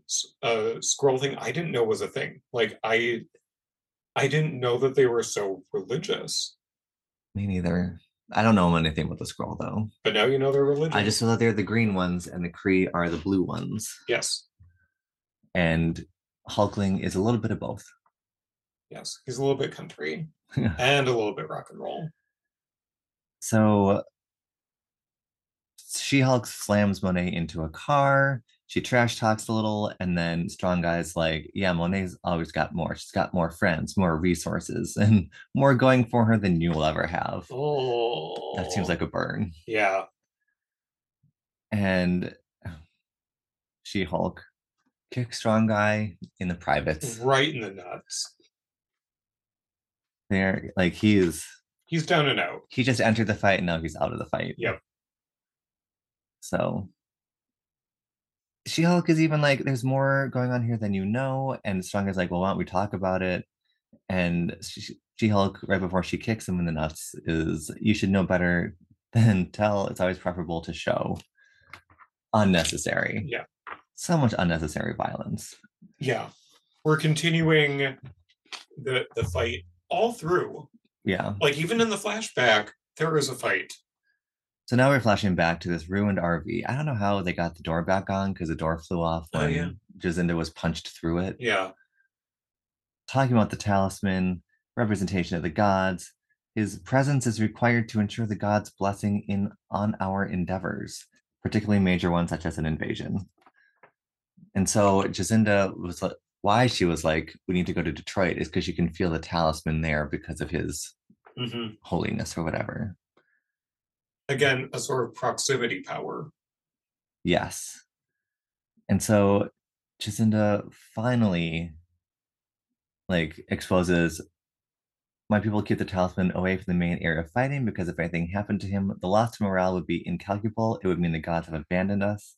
Speaker 1: uh Skrull thing I didn't know was a thing. Like I I didn't know that they were so religious.
Speaker 2: Me neither. I don't know anything about the Skrull though.
Speaker 1: But now you know they're religious.
Speaker 2: I just know that they're the green ones and the Kree are the blue ones.
Speaker 1: Yes.
Speaker 2: And Hulkling is a little bit of both.
Speaker 1: Yes. He's a little bit country <laughs> and a little bit rock and roll.
Speaker 2: So She Hulk slams Monet into a car. She trash talks a little, and then Strong Guy's like, Yeah, Monet's always got more. She's got more friends, more resources, <laughs> and more going for her than you'll ever have.
Speaker 1: Oh
Speaker 2: That seems like oh. a burn.
Speaker 1: yeah.
Speaker 2: And She Hulk kick Strong Guy in the privates.
Speaker 1: Right in the nuts.
Speaker 2: There, like he's
Speaker 1: He's down and out.
Speaker 2: he just entered the fight and now he's out of the fight.
Speaker 1: Yep.
Speaker 2: So She Hulk is even like, there's more going on here than you know. And Strong is like, well, why don't we talk about it? And She Hulk, right before she kicks him in the nuts, is you should know better <laughs> than tell. It's always preferable to show. Unnecessary.
Speaker 1: Yeah.
Speaker 2: So much unnecessary violence.
Speaker 1: Yeah. We're continuing the the fight all through.
Speaker 2: Yeah.
Speaker 1: Like even in the flashback, there is a fight.
Speaker 2: So now we're flashing back to this ruined RV. I don't know how they got the door back on because the door flew off
Speaker 1: Oh,
Speaker 2: when
Speaker 1: yeah.
Speaker 2: Jacinda was punched through it.
Speaker 1: Yeah.
Speaker 2: talking about the talisman, representation of the gods. His presence is required to ensure the gods' blessing in on our endeavors, particularly major ones such as an invasion. And so Jacinda was like, why she was like, we need to go to Detroit is because you can feel the talisman there because of his
Speaker 1: hmm
Speaker 2: holiness or whatever.
Speaker 1: Again, a sort of proximity power.
Speaker 2: Yes. And so Jacinda finally like exposes my people keep the talisman away from the main area of fighting because if anything happened to him, the loss to morale would be incalculable. It would mean the gods have abandoned us.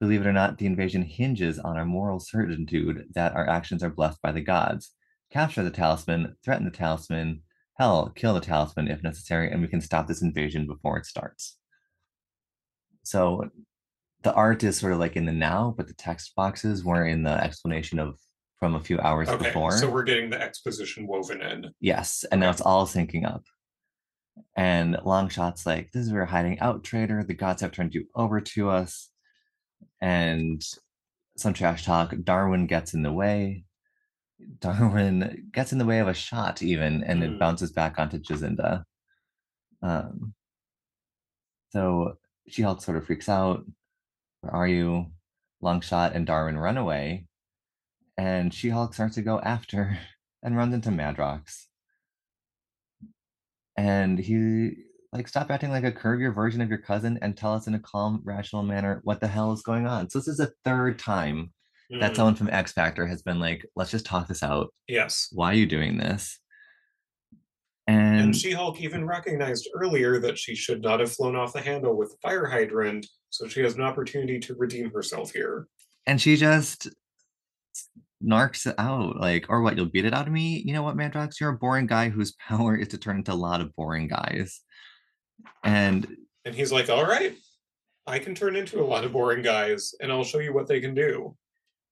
Speaker 2: Believe it or not, the invasion hinges on our moral certitude that our actions are blessed by the gods. Capture the talisman, threaten the talisman, hell, kill the talisman if necessary, and we can stop this invasion before it starts. So the art is sort of like in the now, but the text boxes were in the explanation of from a few hours
Speaker 1: Okay,
Speaker 2: before.
Speaker 1: so we're getting the exposition woven in.
Speaker 2: Yes, and now it's all syncing up. And Longshot's like, this is where we're hiding out, traitor. The gods have turned you over to us. And some trash talk. Darwin gets in the way. <laughs> Darwin gets in the way of a shot, even, and
Speaker 1: Hmm.
Speaker 2: it bounces back onto Jacinda. Um, so She Hulk sort of freaks out. Where are you? Longshot and Darwin run away. And She Hulk starts to go after <laughs> and runs into Madrox. And he like stop acting like a curvier version of your cousin and tell us in a calm, rational manner what the hell is going on. So this is the third time that
Speaker 1: Mm,
Speaker 2: someone from X Factor has been like, let's just talk this out.
Speaker 1: yes.
Speaker 2: Why are you doing this? And,
Speaker 1: And She Hulk even recognized earlier that she should not have flown off the handle with the fire hydrant, so she has an opportunity to redeem herself here.
Speaker 2: and she just narks it out like or what you'll beat it out of me you know what Madrox you're a boring guy whose <laughs> power is to turn into a lot of boring guys and
Speaker 1: And he's like, All right, I can turn into a lot of boring guys, and I'll show you what they can do.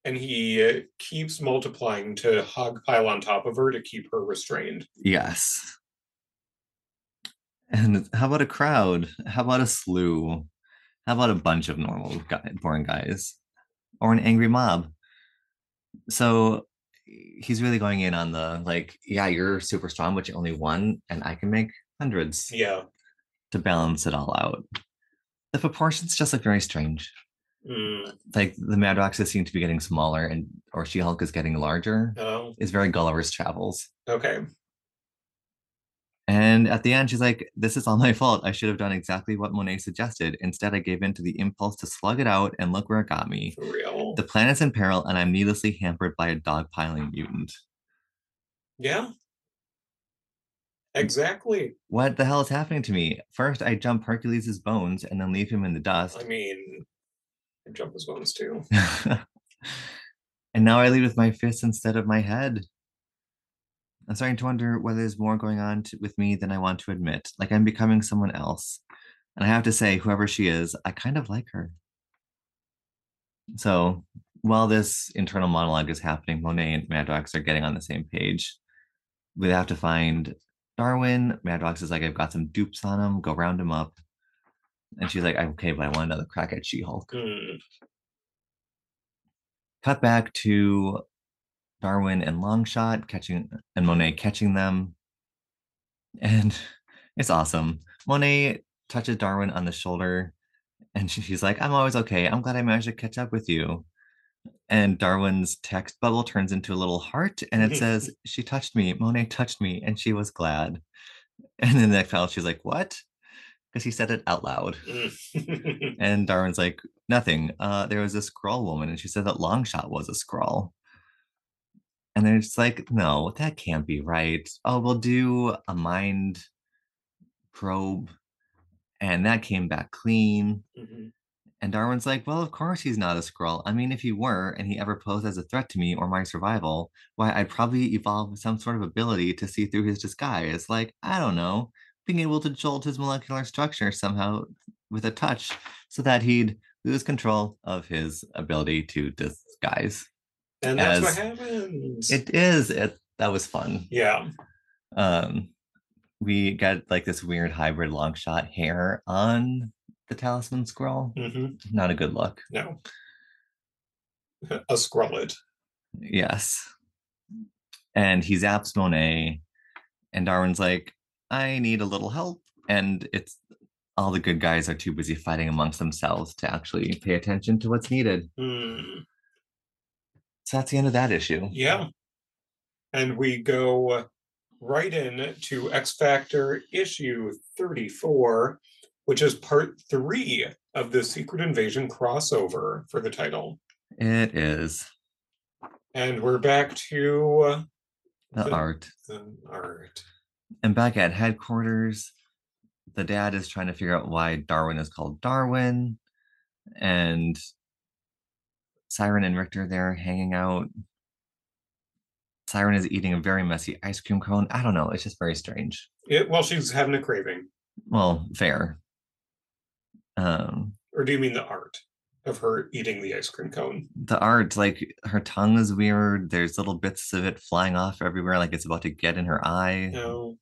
Speaker 1: And he uh, keeps multiplying to hog pile on top of her to keep her restrained.
Speaker 2: yes and how about a crowd how about a slew how about a bunch of normal guy, boring guys or an angry mob so he's really going in on the like yeah you're super strong but you only one and i can make hundreds
Speaker 1: Yeah.
Speaker 2: to balance it all out. The proportions just look very strange.
Speaker 1: Mm,
Speaker 2: Like the Madroxes seem to be getting smaller, and or She Hulk is getting larger.
Speaker 1: oh,
Speaker 2: Is very Gulliver's Travels.
Speaker 1: okay.
Speaker 2: And at the end, she's like, "This is all my fault. I should have done exactly what Monet suggested. Instead, I gave in to the impulse to slug it out, and look where it got me.
Speaker 1: For real.
Speaker 2: The planet's in peril, and I'm needlessly hampered by a dogpiling mutant.
Speaker 1: yeah. Exactly.
Speaker 2: What the hell is happening to me? First, I jump Hercules' bones and then leave him in the dust.
Speaker 1: I mean, I jump his bones too. <laughs>
Speaker 2: and now I lead with my fists instead of my head. I'm starting to wonder whether there's more going on to, with me than I want to admit. Like I'm becoming someone else. And I have to say, whoever she is, I kind of like her. So while this internal monologue is happening, Monet and Madrox are getting on the same page. We have to find Darwin. Madrox is like, I've got some dupes on him. Go round him up. And she's like, okay, but I want another crack at She Hulk.
Speaker 1: Mm,
Speaker 2: cut back to Darwin and Longshot catching and Monet catching them. And <laughs> it's awesome. Monet touches Darwin on the shoulder and she- she's like, I'm always okay. I'm glad I managed to catch up with you. And Darwin's text bubble turns into a little heart and it says, <laughs> She touched me. Monet touched me and she was glad. And then the next file, she's like, What? Because he said it out loud.
Speaker 1: mm. <laughs>
Speaker 2: And Darwin's like, nothing. Uh, there was a Skrull woman, and she said that Longshot was a Skrull. And they're just like, no, that can't be right. Oh, we'll do a mind probe. And that came back clean.
Speaker 1: Mhm.
Speaker 2: And Darwin's like, well, of course he's not a Skrull. I mean, if he were and he ever posed as a threat to me or my survival, why, I'd probably evolve some sort of ability to see through his disguise. Like, I don't know, being able to jolt his molecular structure somehow with a touch so that he'd lose control of his ability to disguise.
Speaker 1: And that's what happens.
Speaker 2: It is, it, that was fun.
Speaker 1: yeah.
Speaker 2: Um, we got like this weird hybrid Longshot hair on the talisman Skrull.
Speaker 1: hmm
Speaker 2: Not a good look.
Speaker 1: No. <laughs> a scrullet.
Speaker 2: Yes. and he zaps Monet, and Darwin's like, I need a little help. And it's all the good guys are too busy fighting amongst themselves to actually pay attention to what's needed.
Speaker 1: Hmm.
Speaker 2: So that's the end of that issue.
Speaker 1: Yeah. And we go right in to X Factor issue 34, which is part three of the Secret Invasion crossover for the title.
Speaker 2: It is
Speaker 1: And we're back to
Speaker 2: the
Speaker 1: The-
Speaker 2: art.
Speaker 1: the art.
Speaker 2: And back at headquarters, the dad is trying to figure out why Darwin is called Darwin. And Siren and Richter there hanging out. Siren is eating a very messy ice cream cone. I don't know. It's just very strange.
Speaker 1: It, well, she's having a craving.
Speaker 2: Well, fair. Um,
Speaker 1: Or do you mean the art of her eating the ice cream cone?
Speaker 2: the art, like her tongue is weird. There's little bits of it flying off everywhere, like it's about to get in her eye.
Speaker 1: No.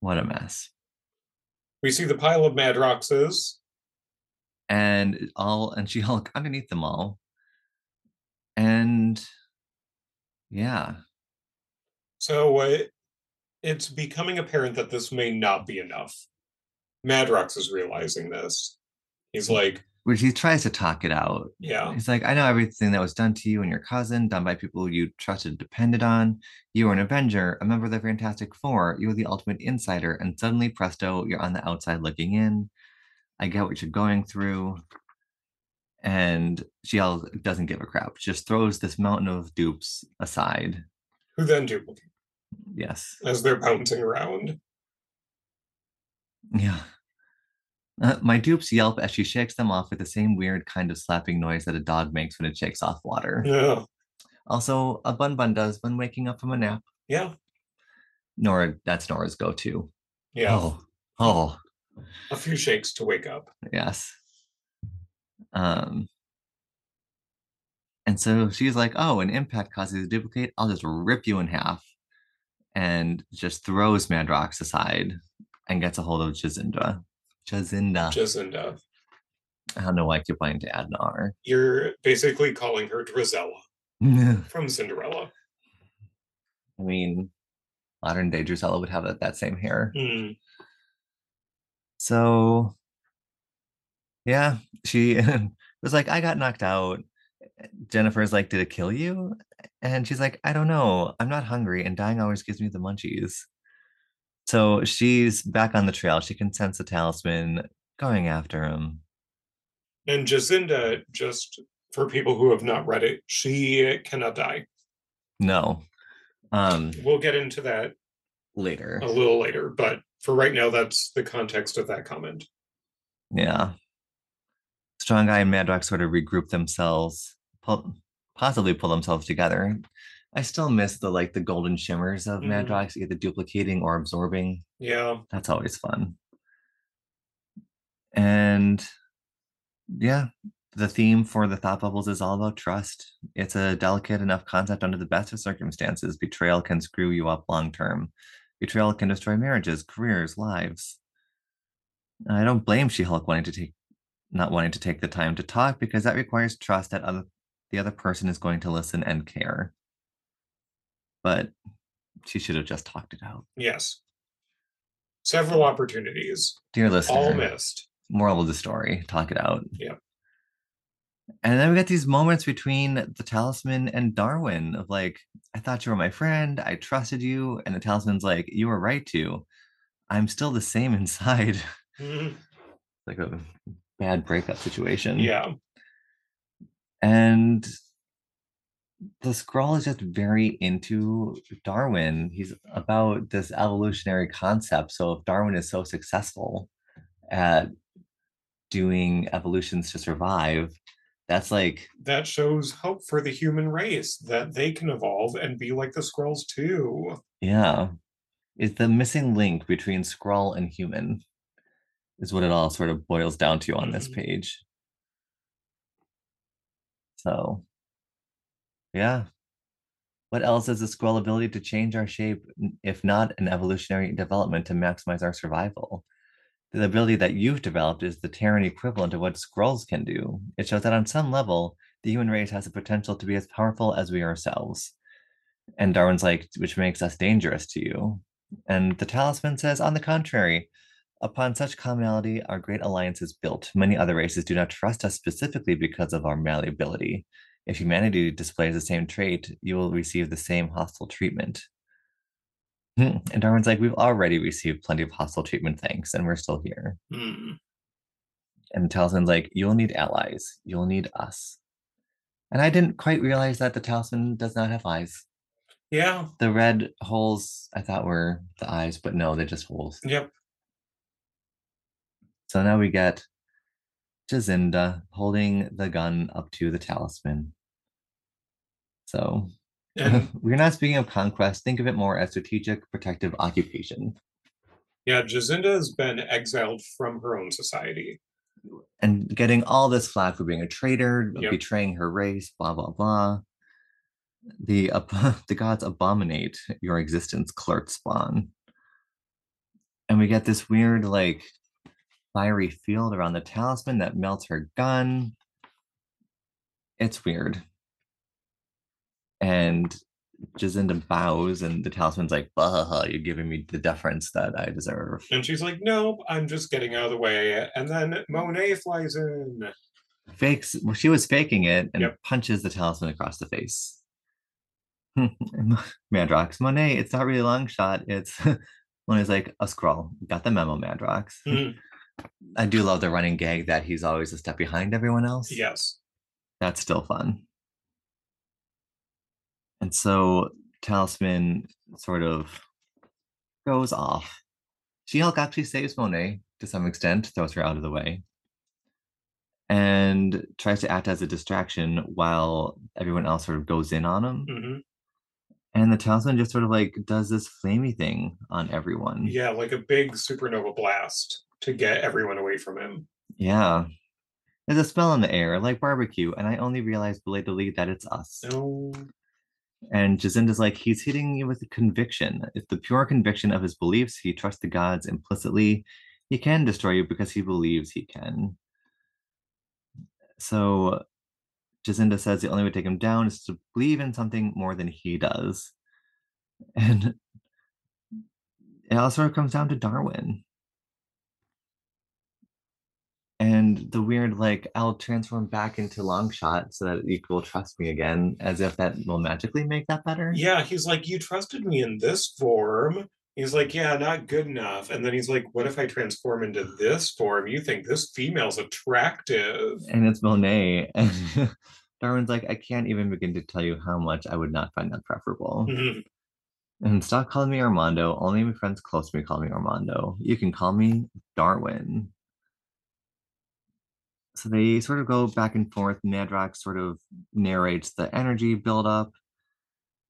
Speaker 2: What a mess.
Speaker 1: We see the pile of Madroxes.
Speaker 2: and all and she <laughs> hulk underneath them all and yeah
Speaker 1: So uh, it's becoming apparent that this may not be enough. Madrox is realizing this. He's like,
Speaker 2: which he tries to talk it out
Speaker 1: yeah,
Speaker 2: he's like i know everything that was done to you and your cousin done by people you trusted and depended on. You were an avenger a member of the fantastic four. You were the ultimate insider and suddenly presto you're on the outside looking in. I get what you're going through. And she all doesn't give a crap. Just throws this mountain of dupes aside.
Speaker 1: Who then duplicate
Speaker 2: yes.
Speaker 1: As they're bouncing around.
Speaker 2: Yeah. Uh, my dupes yelp as she shakes them off with the same weird kind of slapping noise that a dog makes when it shakes off water.
Speaker 1: Yeah,
Speaker 2: Also, a bun bun does when waking up from a nap.
Speaker 1: yeah,
Speaker 2: Nora, that's Nora's go to.
Speaker 1: yeah.
Speaker 2: Oh, oh,
Speaker 1: A few shakes to wake up.
Speaker 2: yes. Um, and so she's like, "Oh, an impact causes a duplicate. I'll just rip you in half," and just throws Madrox aside and gets a hold of Jazinda. Jazinda.
Speaker 1: Jacinda.
Speaker 2: I don't know why I keep wanting to add an R.
Speaker 1: You're basically calling her Drizella <laughs> from Cinderella.
Speaker 2: I mean, modern day Drusella would have that, that same hair.
Speaker 1: Hmm.
Speaker 2: So, yeah, she <laughs> was like, I got knocked out. Jennifer's like, Did it kill you? And she's like, I don't know. I'm not hungry, and dying always gives me the munchies. So she's back on the trail. She can sense the talisman going after him.
Speaker 1: And Jacinda, just for people who have not read it, she cannot die.
Speaker 2: No. Um,
Speaker 1: We'll get into that
Speaker 2: later.
Speaker 1: a little later, but for right now, that's the context of that comment.
Speaker 2: Yeah. Strong Guy and Madrox sort of regroup themselves, pull, possibly pull themselves together. I still miss the like the golden shimmers of.
Speaker 1: Mm-hmm.
Speaker 2: Madrox, either duplicating or absorbing.
Speaker 1: Yeah,
Speaker 2: That's always fun. And yeah, the theme for the thought bubbles is all about trust. It's a delicate enough concept under the best of circumstances. Betrayal can screw you up long term. Betrayal can destroy marriages, careers, lives. I don't blame She-Hulk wanting to take not wanting to take the time to talk because that requires trust that other the other person is going to listen and care. But she should have just talked it out.
Speaker 1: yes. Several opportunities,
Speaker 2: Dear listener,
Speaker 1: all missed.
Speaker 2: moral of the story talk it out
Speaker 1: Yeah.
Speaker 2: and then we get these moments between the talisman and darwin of like i thought you were my friend i trusted you and the talisman's like you were right to i'm still the same <laughs> inside
Speaker 1: Mhm.
Speaker 2: like a bad breakup situation
Speaker 1: Yeah,
Speaker 2: and the Skrull is just very into darwin he's about this evolutionary concept so if darwin is so successful at doing evolutions to survive that's like
Speaker 1: that shows hope for the human race that they can evolve and be like the Skrulls too.
Speaker 2: yeah it's the missing link between Skrull and human is what it all sort of boils down to on this
Speaker 1: Mhm.
Speaker 2: page so yeah what else is the Skrull ability to change our shape if not an evolutionary development to maximize our survival the ability that you've developed is the Terran equivalent of what Skrulls can do. It shows that on some level, the human race has the potential to be as powerful as we ourselves. And Darwin's like, which makes us dangerous to you. And the talisman says, on the contrary, upon such commonality, our great alliance is built. Many other races do not trust us specifically because of our malleability. If humanity displays the same trait, you will receive the same hostile treatment. And Darwin's like, we've already received plenty of hostile treatment, thanks, and we're still here.
Speaker 1: Hmm.
Speaker 2: And talisman's like, you'll need allies. You'll need us. And I didn't quite realize that the talisman does not have eyes.
Speaker 1: Yeah.
Speaker 2: The red holes I thought were the eyes, but no, they're just holes.
Speaker 1: Yep.
Speaker 2: So now we get Jacinda holding the gun up to the talisman. So <laughs> we're not speaking of conquest. Think of it more as strategic protective occupation.
Speaker 1: yeah, Jacinda has been exiled from her own society.
Speaker 2: And getting all this flack for being a traitor,
Speaker 1: Yep.
Speaker 2: betraying her race, blah blah blah. The ab- <laughs> the gods abominate your existence, Kl'rt spawn. And we get this weird like fiery field around the talisman that melts her gun. It's weird. And Jacinda bows, and the talisman's like, bah, you're giving me the deference that I deserve.
Speaker 1: And she's like, nope, I'm just getting out of the way. And then Monet flies in.
Speaker 2: Fakes, well, she was faking it and
Speaker 1: Yep.
Speaker 2: punches the talisman across the face. <laughs> Madrox, Monet, it's not really a Longshot. It's <laughs> Monet's like, a Skrull. Got the memo, Madrox.
Speaker 1: Mhm.
Speaker 2: I do love the running gag that he's always a step behind everyone else.
Speaker 1: Yes.
Speaker 2: That's still fun. And so Talisman sort of goes off. She Hulk actually saves Monet to some extent, throws her out of the way, and tries to act as a distraction while everyone else sort of goes in on him.
Speaker 1: hmm
Speaker 2: And the Talisman just sort of like does this flamey thing on everyone.
Speaker 1: Yeah, like a big supernova blast to get everyone away from him.
Speaker 2: Yeah. There's a smell in the air, like barbecue, and I only realized belatedly that it's us.
Speaker 1: No.
Speaker 2: And Jacinda's like, he's hitting you with conviction. If the pure conviction of his beliefs, he trusts the gods implicitly, he can destroy you because he believes he can. So Jacinda says the only way to take him down is to believe in something more than he does. And it all sort of comes down to Darwin. And the weird, like, I'll transform back into Longshot so that you will trust me again, as if that will magically make that better.
Speaker 1: Yeah, he's like, you trusted me in this form. He's like, yeah, not good enough. And then he's like, what if I transform into this form? You think this female's attractive?
Speaker 2: and it's Monet. And <laughs> Darwin's like, I can't even begin to tell you how much I would not find that preferable.
Speaker 1: Mhm.
Speaker 2: And stop calling me Armando. Only my friends close to me call me Armando. You can call me Darwin. So they sort of go back and forth. Madrox sort of narrates the energy buildup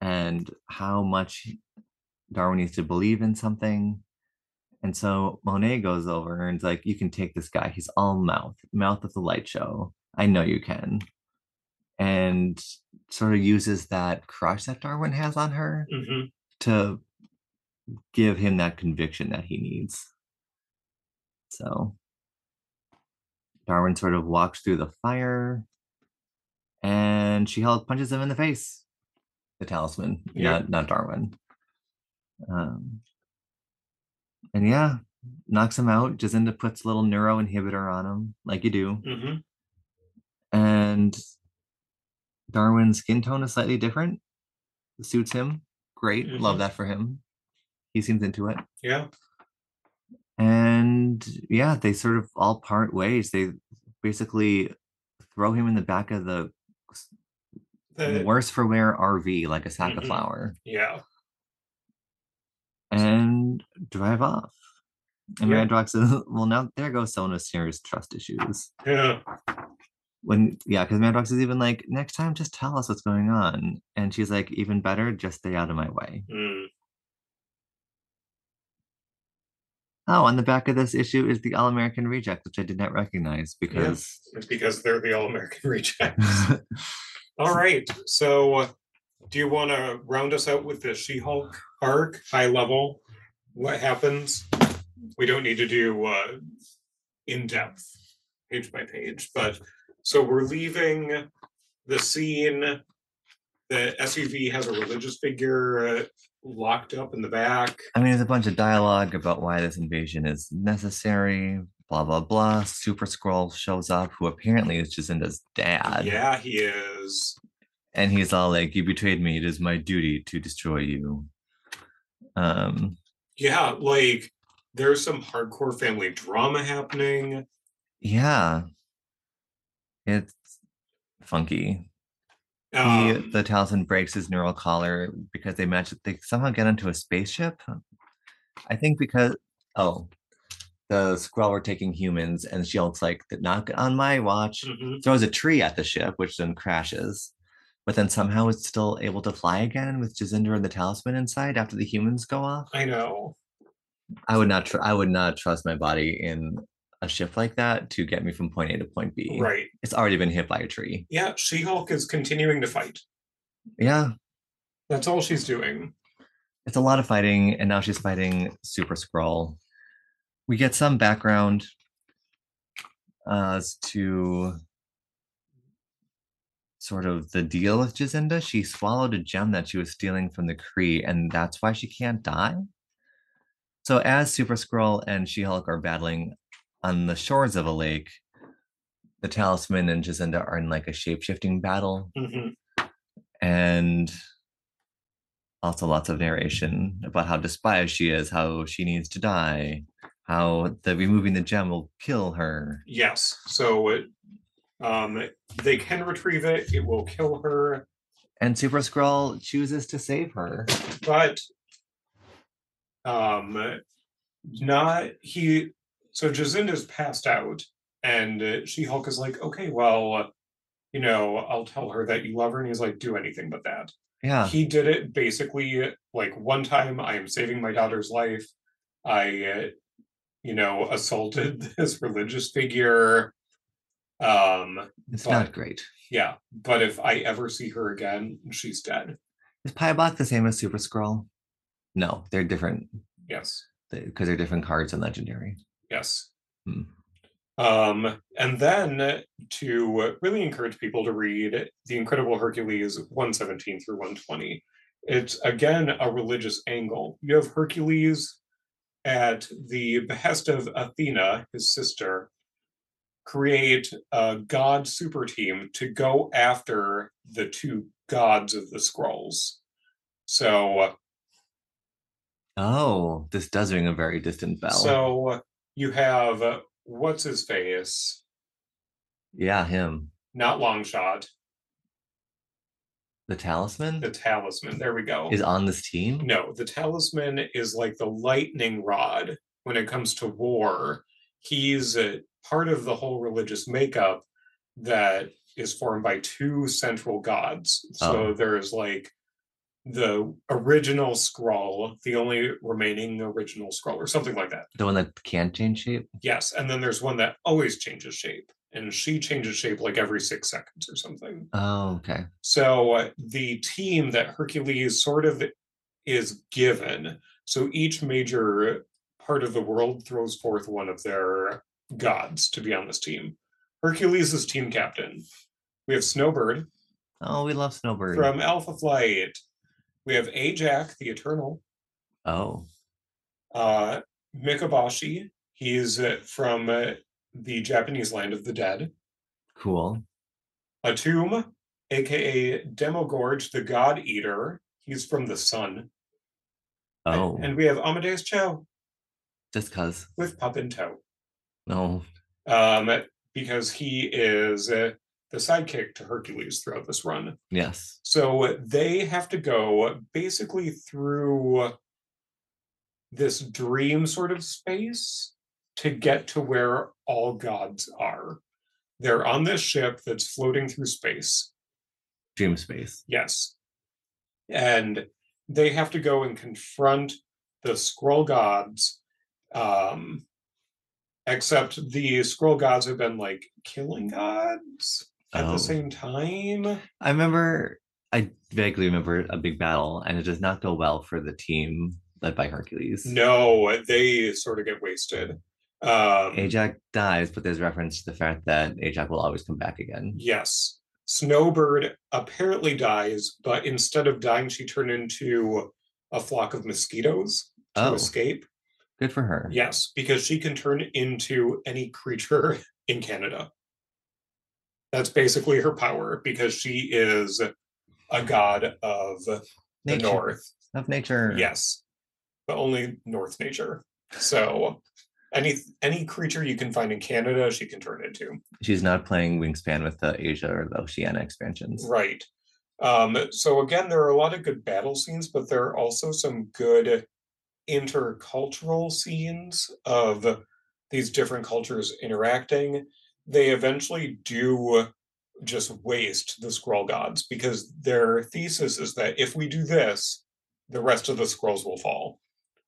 Speaker 2: and how much Darwin needs to believe in something. And so Monet goes over and is like, You can take this guy. He's all mouth, mouth of the light show. I know you can. And sort of uses that crush that Darwin has on her
Speaker 1: Mhm.
Speaker 2: to give him that conviction that he needs. So Darwin sort of walks through the fire and She Hulk punches him in the face. The talisman,
Speaker 1: Yeah.
Speaker 2: not not Darwin. Um, and yeah, knocks him out. Jacinda puts a little neuro inhibitor on him, like you do.
Speaker 1: Mhm.
Speaker 2: And Darwin's skin tone is slightly different. Suits him. Great. Love
Speaker 1: Mhm.
Speaker 2: that for him. He seems into it.
Speaker 1: Yeah.
Speaker 2: And yeah, they sort of all part ways. They basically throw him in the back of the
Speaker 1: The-
Speaker 2: worse for wear RV, like a sack of
Speaker 1: Mhm.
Speaker 2: flour,
Speaker 1: yeah.
Speaker 2: and drive off. And
Speaker 1: Yeah.
Speaker 2: Madrox says, <laughs> well, now there goes someone with serious trust issues.
Speaker 1: Yeah.
Speaker 2: when yeah because madrox is even like next time just tell us what's going on and she's like even better just stay out of my way
Speaker 1: Mm.
Speaker 2: Oh on the back of this issue is the all-american reject which i did not recognize because
Speaker 1: It's because they're the All American <laughs> rejects. <laughs> All right. So, do you want to round us out with the She Hulk arc, high level? What happens? We don't need to do uh, in depth, page by page, but so we're leaving the scene the SUV has a religious figure uh, locked up in the back.
Speaker 2: I mean, there's a bunch of dialogue about why this invasion is necessary. Blah blah blah. Super Skrull shows up, who apparently is Jacinda's dad.
Speaker 1: Yeah, he is.
Speaker 2: and he's all like, "You betrayed me. It is my duty to destroy you." Um,
Speaker 1: Yeah, like there's some hardcore family drama happening.
Speaker 2: yeah, it's funky. He,
Speaker 1: Um,
Speaker 2: the talisman breaks his neural collar because they match. They somehow get into a spaceship. I think because oh, the Skrull were taking humans, and she looks like not on my watch.
Speaker 1: mhm.
Speaker 2: Throws a tree at the ship, which then crashes. But then somehow it's still able to fly again with Jazinder and the talisman inside after the humans go off.
Speaker 1: I know.
Speaker 2: I would not. Tr- I would not trust my body in a ship like that to get me from point A to point B.
Speaker 1: Right.
Speaker 2: It's already been hit by a tree.
Speaker 1: Yeah, She Hulk is continuing to fight.
Speaker 2: Yeah,
Speaker 1: That's all she's doing.
Speaker 2: it's a lot of fighting, and now she's fighting Super Skrull. We get some background uh, as to sort of the deal with Jacinda. She swallowed a gem that she was stealing from the Kree, and that's why she can't die. So as Super Skrull and She-Hulk are battling on the shores of a lake, the Talisman and Jacinda are in like a shape-shifting battle
Speaker 1: Mhm.
Speaker 2: and also lots of narration about how despised she is, how she needs to die, how the removing the gem will kill her.
Speaker 1: Yes. So it, um, they can retrieve it. It will kill her.
Speaker 2: And Super Skrull chooses to save her.
Speaker 1: but um not he so Jacinda's passed out and uh, She-Hulk is like okay well uh, you know I'll tell her that you love her and he's like do anything but that
Speaker 2: Yeah.
Speaker 1: he did it basically like one time I am saving my daughter's life I uh, you know assaulted <laughs> this religious figure um
Speaker 2: It's
Speaker 1: but-
Speaker 2: not great.
Speaker 1: yeah but if I ever see her again she's dead
Speaker 2: Is Paibok the same as Super Skrull? No, they're different
Speaker 1: yes
Speaker 2: because they're different cards in Legendary.
Speaker 1: Yes.
Speaker 2: Hmm.
Speaker 1: Um, and then to really encourage people to read The Incredible Hercules 117 through 120. It's again a religious angle. You have Hercules at the behest of Athena, his sister, create a god super team to go after the two gods of the Skrulls. So
Speaker 2: Oh, this does ring a very distant bell.
Speaker 1: so you have uh, what's his face?
Speaker 2: yeah, him.
Speaker 1: Not Longshot,
Speaker 2: The talisman
Speaker 1: the talisman. There we go.
Speaker 2: is on this team.
Speaker 1: No, the talisman is like the lightning rod when it comes to war. He's a part of the whole religious makeup that is formed by two central gods. So
Speaker 2: Oh.
Speaker 1: there's like the original Skrull, the only remaining original Skrull, or something like that.
Speaker 2: The one that can't change shape.
Speaker 1: Yes. And then there's one that always changes shape. And she changes shape like every six seconds or something.
Speaker 2: Oh, okay.
Speaker 1: So the team that Hercules sort of is given, so each major part of the world throws forth one of their gods to be on this team. Hercules is team captain. We have Snowbird
Speaker 2: Oh, we love Snowbird.
Speaker 1: from Alpha Flight. We have Ajax, the Eternal.
Speaker 2: oh,
Speaker 1: Uh, Mikaboshi, he's uh, from uh, the Japanese land of the dead.
Speaker 2: cool.
Speaker 1: Atum, aka Demogorge, the God Eater. He's from the sun.
Speaker 2: Oh,
Speaker 1: And we have Amadeus Cho
Speaker 2: just cause.
Speaker 1: with Pup in tow.
Speaker 2: No.
Speaker 1: Um, because he is uh, the sidekick to Hercules throughout this run.
Speaker 2: Yes.
Speaker 1: So they have to go basically through this dream sort of space to get to where all gods are. They're on this ship that's floating through space.
Speaker 2: Dream space.
Speaker 1: Yes. And they have to go and confront the Skrull gods. Um, except the Skrull gods have been like killing gods at
Speaker 2: Oh.
Speaker 1: the same time.
Speaker 2: I remember. I vaguely remember a big battle, and it does not go well for the team led by Hercules.
Speaker 1: No, they sort of get wasted. Um,
Speaker 2: Ajax dies, but there's reference to the fact that Ajax will always come back again.
Speaker 1: yes. Snowbird apparently dies, but instead of dying, she turned into a flock of mosquitoes to
Speaker 2: Oh.
Speaker 1: escape.
Speaker 2: Good for her.
Speaker 1: Yes, because she can turn into any creature <laughs> in Canada. That's basically her power because she is a god of the north.
Speaker 2: Of nature.
Speaker 1: Yes, but only north nature. So any any creature you can find in Canada, she can turn into.
Speaker 2: She's not playing Wingspan with the Asia or the Oceania expansions.
Speaker 1: Right. Um, so again, there are a lot of good battle scenes, but there are also some good intercultural scenes of these different cultures interacting. They eventually do just waste the Skrull gods because their thesis is that if we do this, the rest of the Skrulls will fall.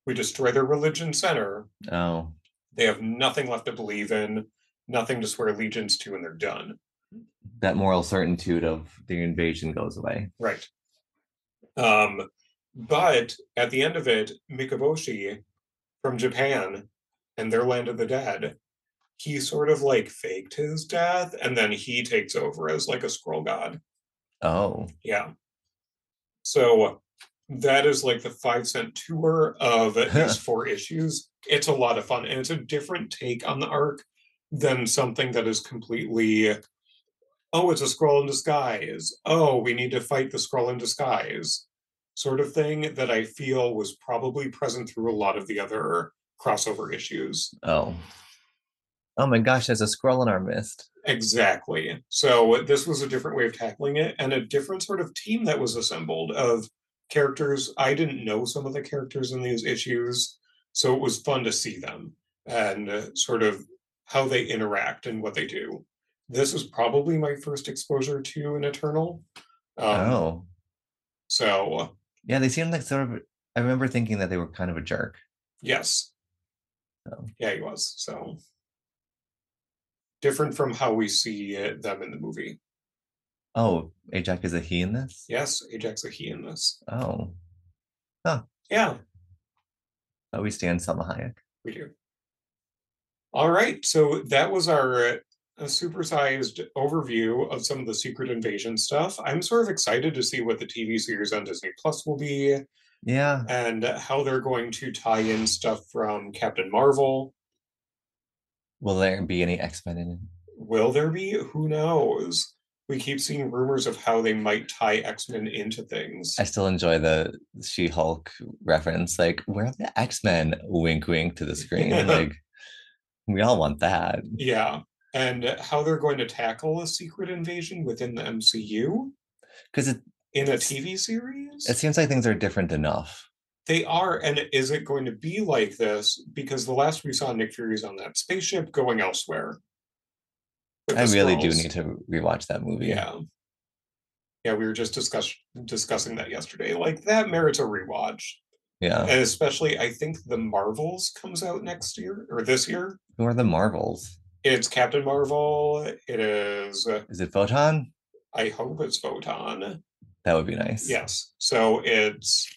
Speaker 1: We destroy their religion center,
Speaker 2: Oh,
Speaker 1: they have nothing left to believe in, nothing to swear allegiance to, and they're done.
Speaker 2: that moral certitude of the invasion goes away.
Speaker 1: Right. Um, but at the end of it, Mikaboshi from Japan and their land of the dead, he sort of like faked his death and then he takes over as like a Skrull god.
Speaker 2: Oh,
Speaker 1: Yeah. So that is like the five cent tour of these <laughs> four issues. It's a lot of fun and it's a different take on the arc than something that is completely oh, it's a Skrull in disguise. Oh, we need to fight the Skrull in disguise. Sort of thing that I feel was probably present through a lot of the other crossover issues.
Speaker 2: oh. Oh my gosh, there's a Skrull in our midst.
Speaker 1: Exactly. So this was a different way of tackling it and a different sort of team that was assembled of characters. I didn't know some of the characters in these issues, so it was fun to see them and uh, sort of how they interact and what they do. This was probably my first exposure to an Eternal. Um,
Speaker 2: oh.
Speaker 1: So,
Speaker 2: Yeah, they seemed like sort of I remember thinking that they were kind of a jerk.
Speaker 1: yes.
Speaker 2: So.
Speaker 1: Yeah, he was. So, different from how we see uh, them in the movie.
Speaker 2: Oh, Ajax is a he in this?
Speaker 1: Yes, Ajax a he in this.
Speaker 2: Oh.
Speaker 1: Yeah,
Speaker 2: Oh, we stand Salma Hayek.
Speaker 1: we do. All right, so that was our uh, supersized overview of some of the Secret Invasion stuff. I'm sort of excited to see what the TV series on Disney Plus will be
Speaker 2: Yeah.
Speaker 1: and how they're going to tie in stuff from Captain Marvel.
Speaker 2: Will there be any X-Men in it?
Speaker 1: Will there be? Who knows? We keep seeing rumors of how they might tie X Men into things.
Speaker 2: I still enjoy the She-Hulk reference. Like, where are the X-Men? Wink wink to the screen. <laughs> like we all want that.
Speaker 1: Yeah, and how they're going to tackle a secret invasion within the MCU
Speaker 2: Because it,
Speaker 1: in a TV series.
Speaker 2: it seems like things are different enough.
Speaker 1: They are, and is it going to be like this? Because the last we saw Nick Fury's on that spaceship going elsewhere.
Speaker 2: I really do need to rewatch that movie.
Speaker 1: Yeah. Yeah, we were just discuss discussing that yesterday. Like that merits a rewatch.
Speaker 2: Yeah.
Speaker 1: And especially I think the Marvels comes out next year or this year.
Speaker 2: Who are the Marvels?
Speaker 1: It's Captain Marvel. It is uh,
Speaker 2: Is it Photon?
Speaker 1: I hope it's Photon.
Speaker 2: That would be nice.
Speaker 1: Yes. So it's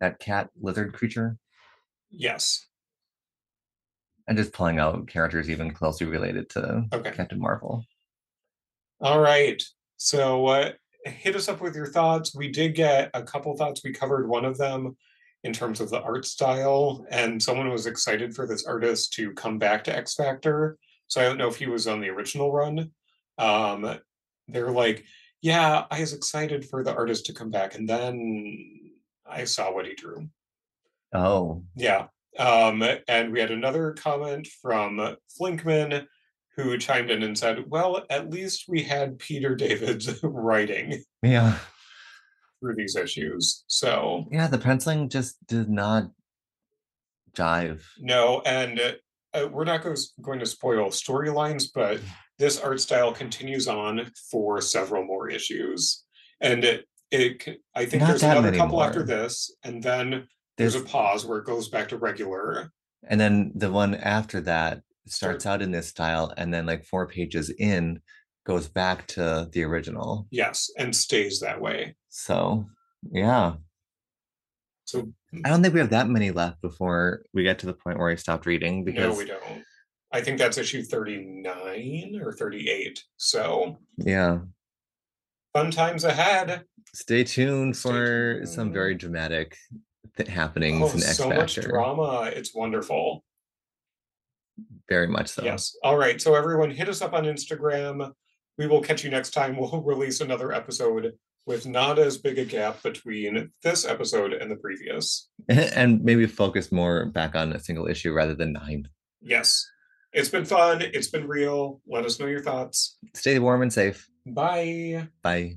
Speaker 2: That cat lizard creature.
Speaker 1: yes.
Speaker 2: And just pulling out characters even closely related to
Speaker 1: Okay.
Speaker 2: Captain Marvel.
Speaker 1: All right. So uh, hit us up with your thoughts. We did get a couple thoughts. We covered one of them in terms of the art style, and someone was excited for this artist to come back to X Factor. So I don't know if he was on the original run. Um, they're like, yeah, I was excited for the artist to come back, and then I saw what he drew.
Speaker 2: Oh,
Speaker 1: Yeah. Um, and we had another comment from Flinkman who chimed in and said, Well, at least we had Peter David's <laughs> writing
Speaker 2: yeah.
Speaker 1: through these issues. So,
Speaker 2: Yeah, the penciling just did not jive.
Speaker 1: no, and uh, we're not goes, going to spoil storylines, but <sighs> this art style continues on for several more issues. And it, I think
Speaker 2: Not
Speaker 1: there's another couple after this, and then there's
Speaker 2: There's,
Speaker 1: a pause where it goes back to regular.
Speaker 2: and then the one after that starts out in this style, and then like four pages in goes back to the original.
Speaker 1: Yes, and stays that way.
Speaker 2: So yeah.
Speaker 1: So
Speaker 2: I don't think we have that many left before we get to the point where I stopped reading because
Speaker 1: No, we don't. I think that's issue 39 or 38. So,
Speaker 2: yeah.
Speaker 1: fun times ahead.
Speaker 2: Stay tuned Stay for tuned. some very dramatic th- happenings oh, and X so Factor. much
Speaker 1: drama. It's wonderful.
Speaker 2: Very much so.
Speaker 1: Yes. All right. So everyone, hit us up on Instagram. We will catch you next time. <laughs> We'll release another episode with not as big a gap between this episode and the previous. <laughs>
Speaker 2: and maybe focus more back on a single issue rather than nine.
Speaker 1: Yes. It's been fun. It's been real. Let us know your thoughts.
Speaker 2: Stay warm and safe.
Speaker 1: Bye.
Speaker 2: Bye.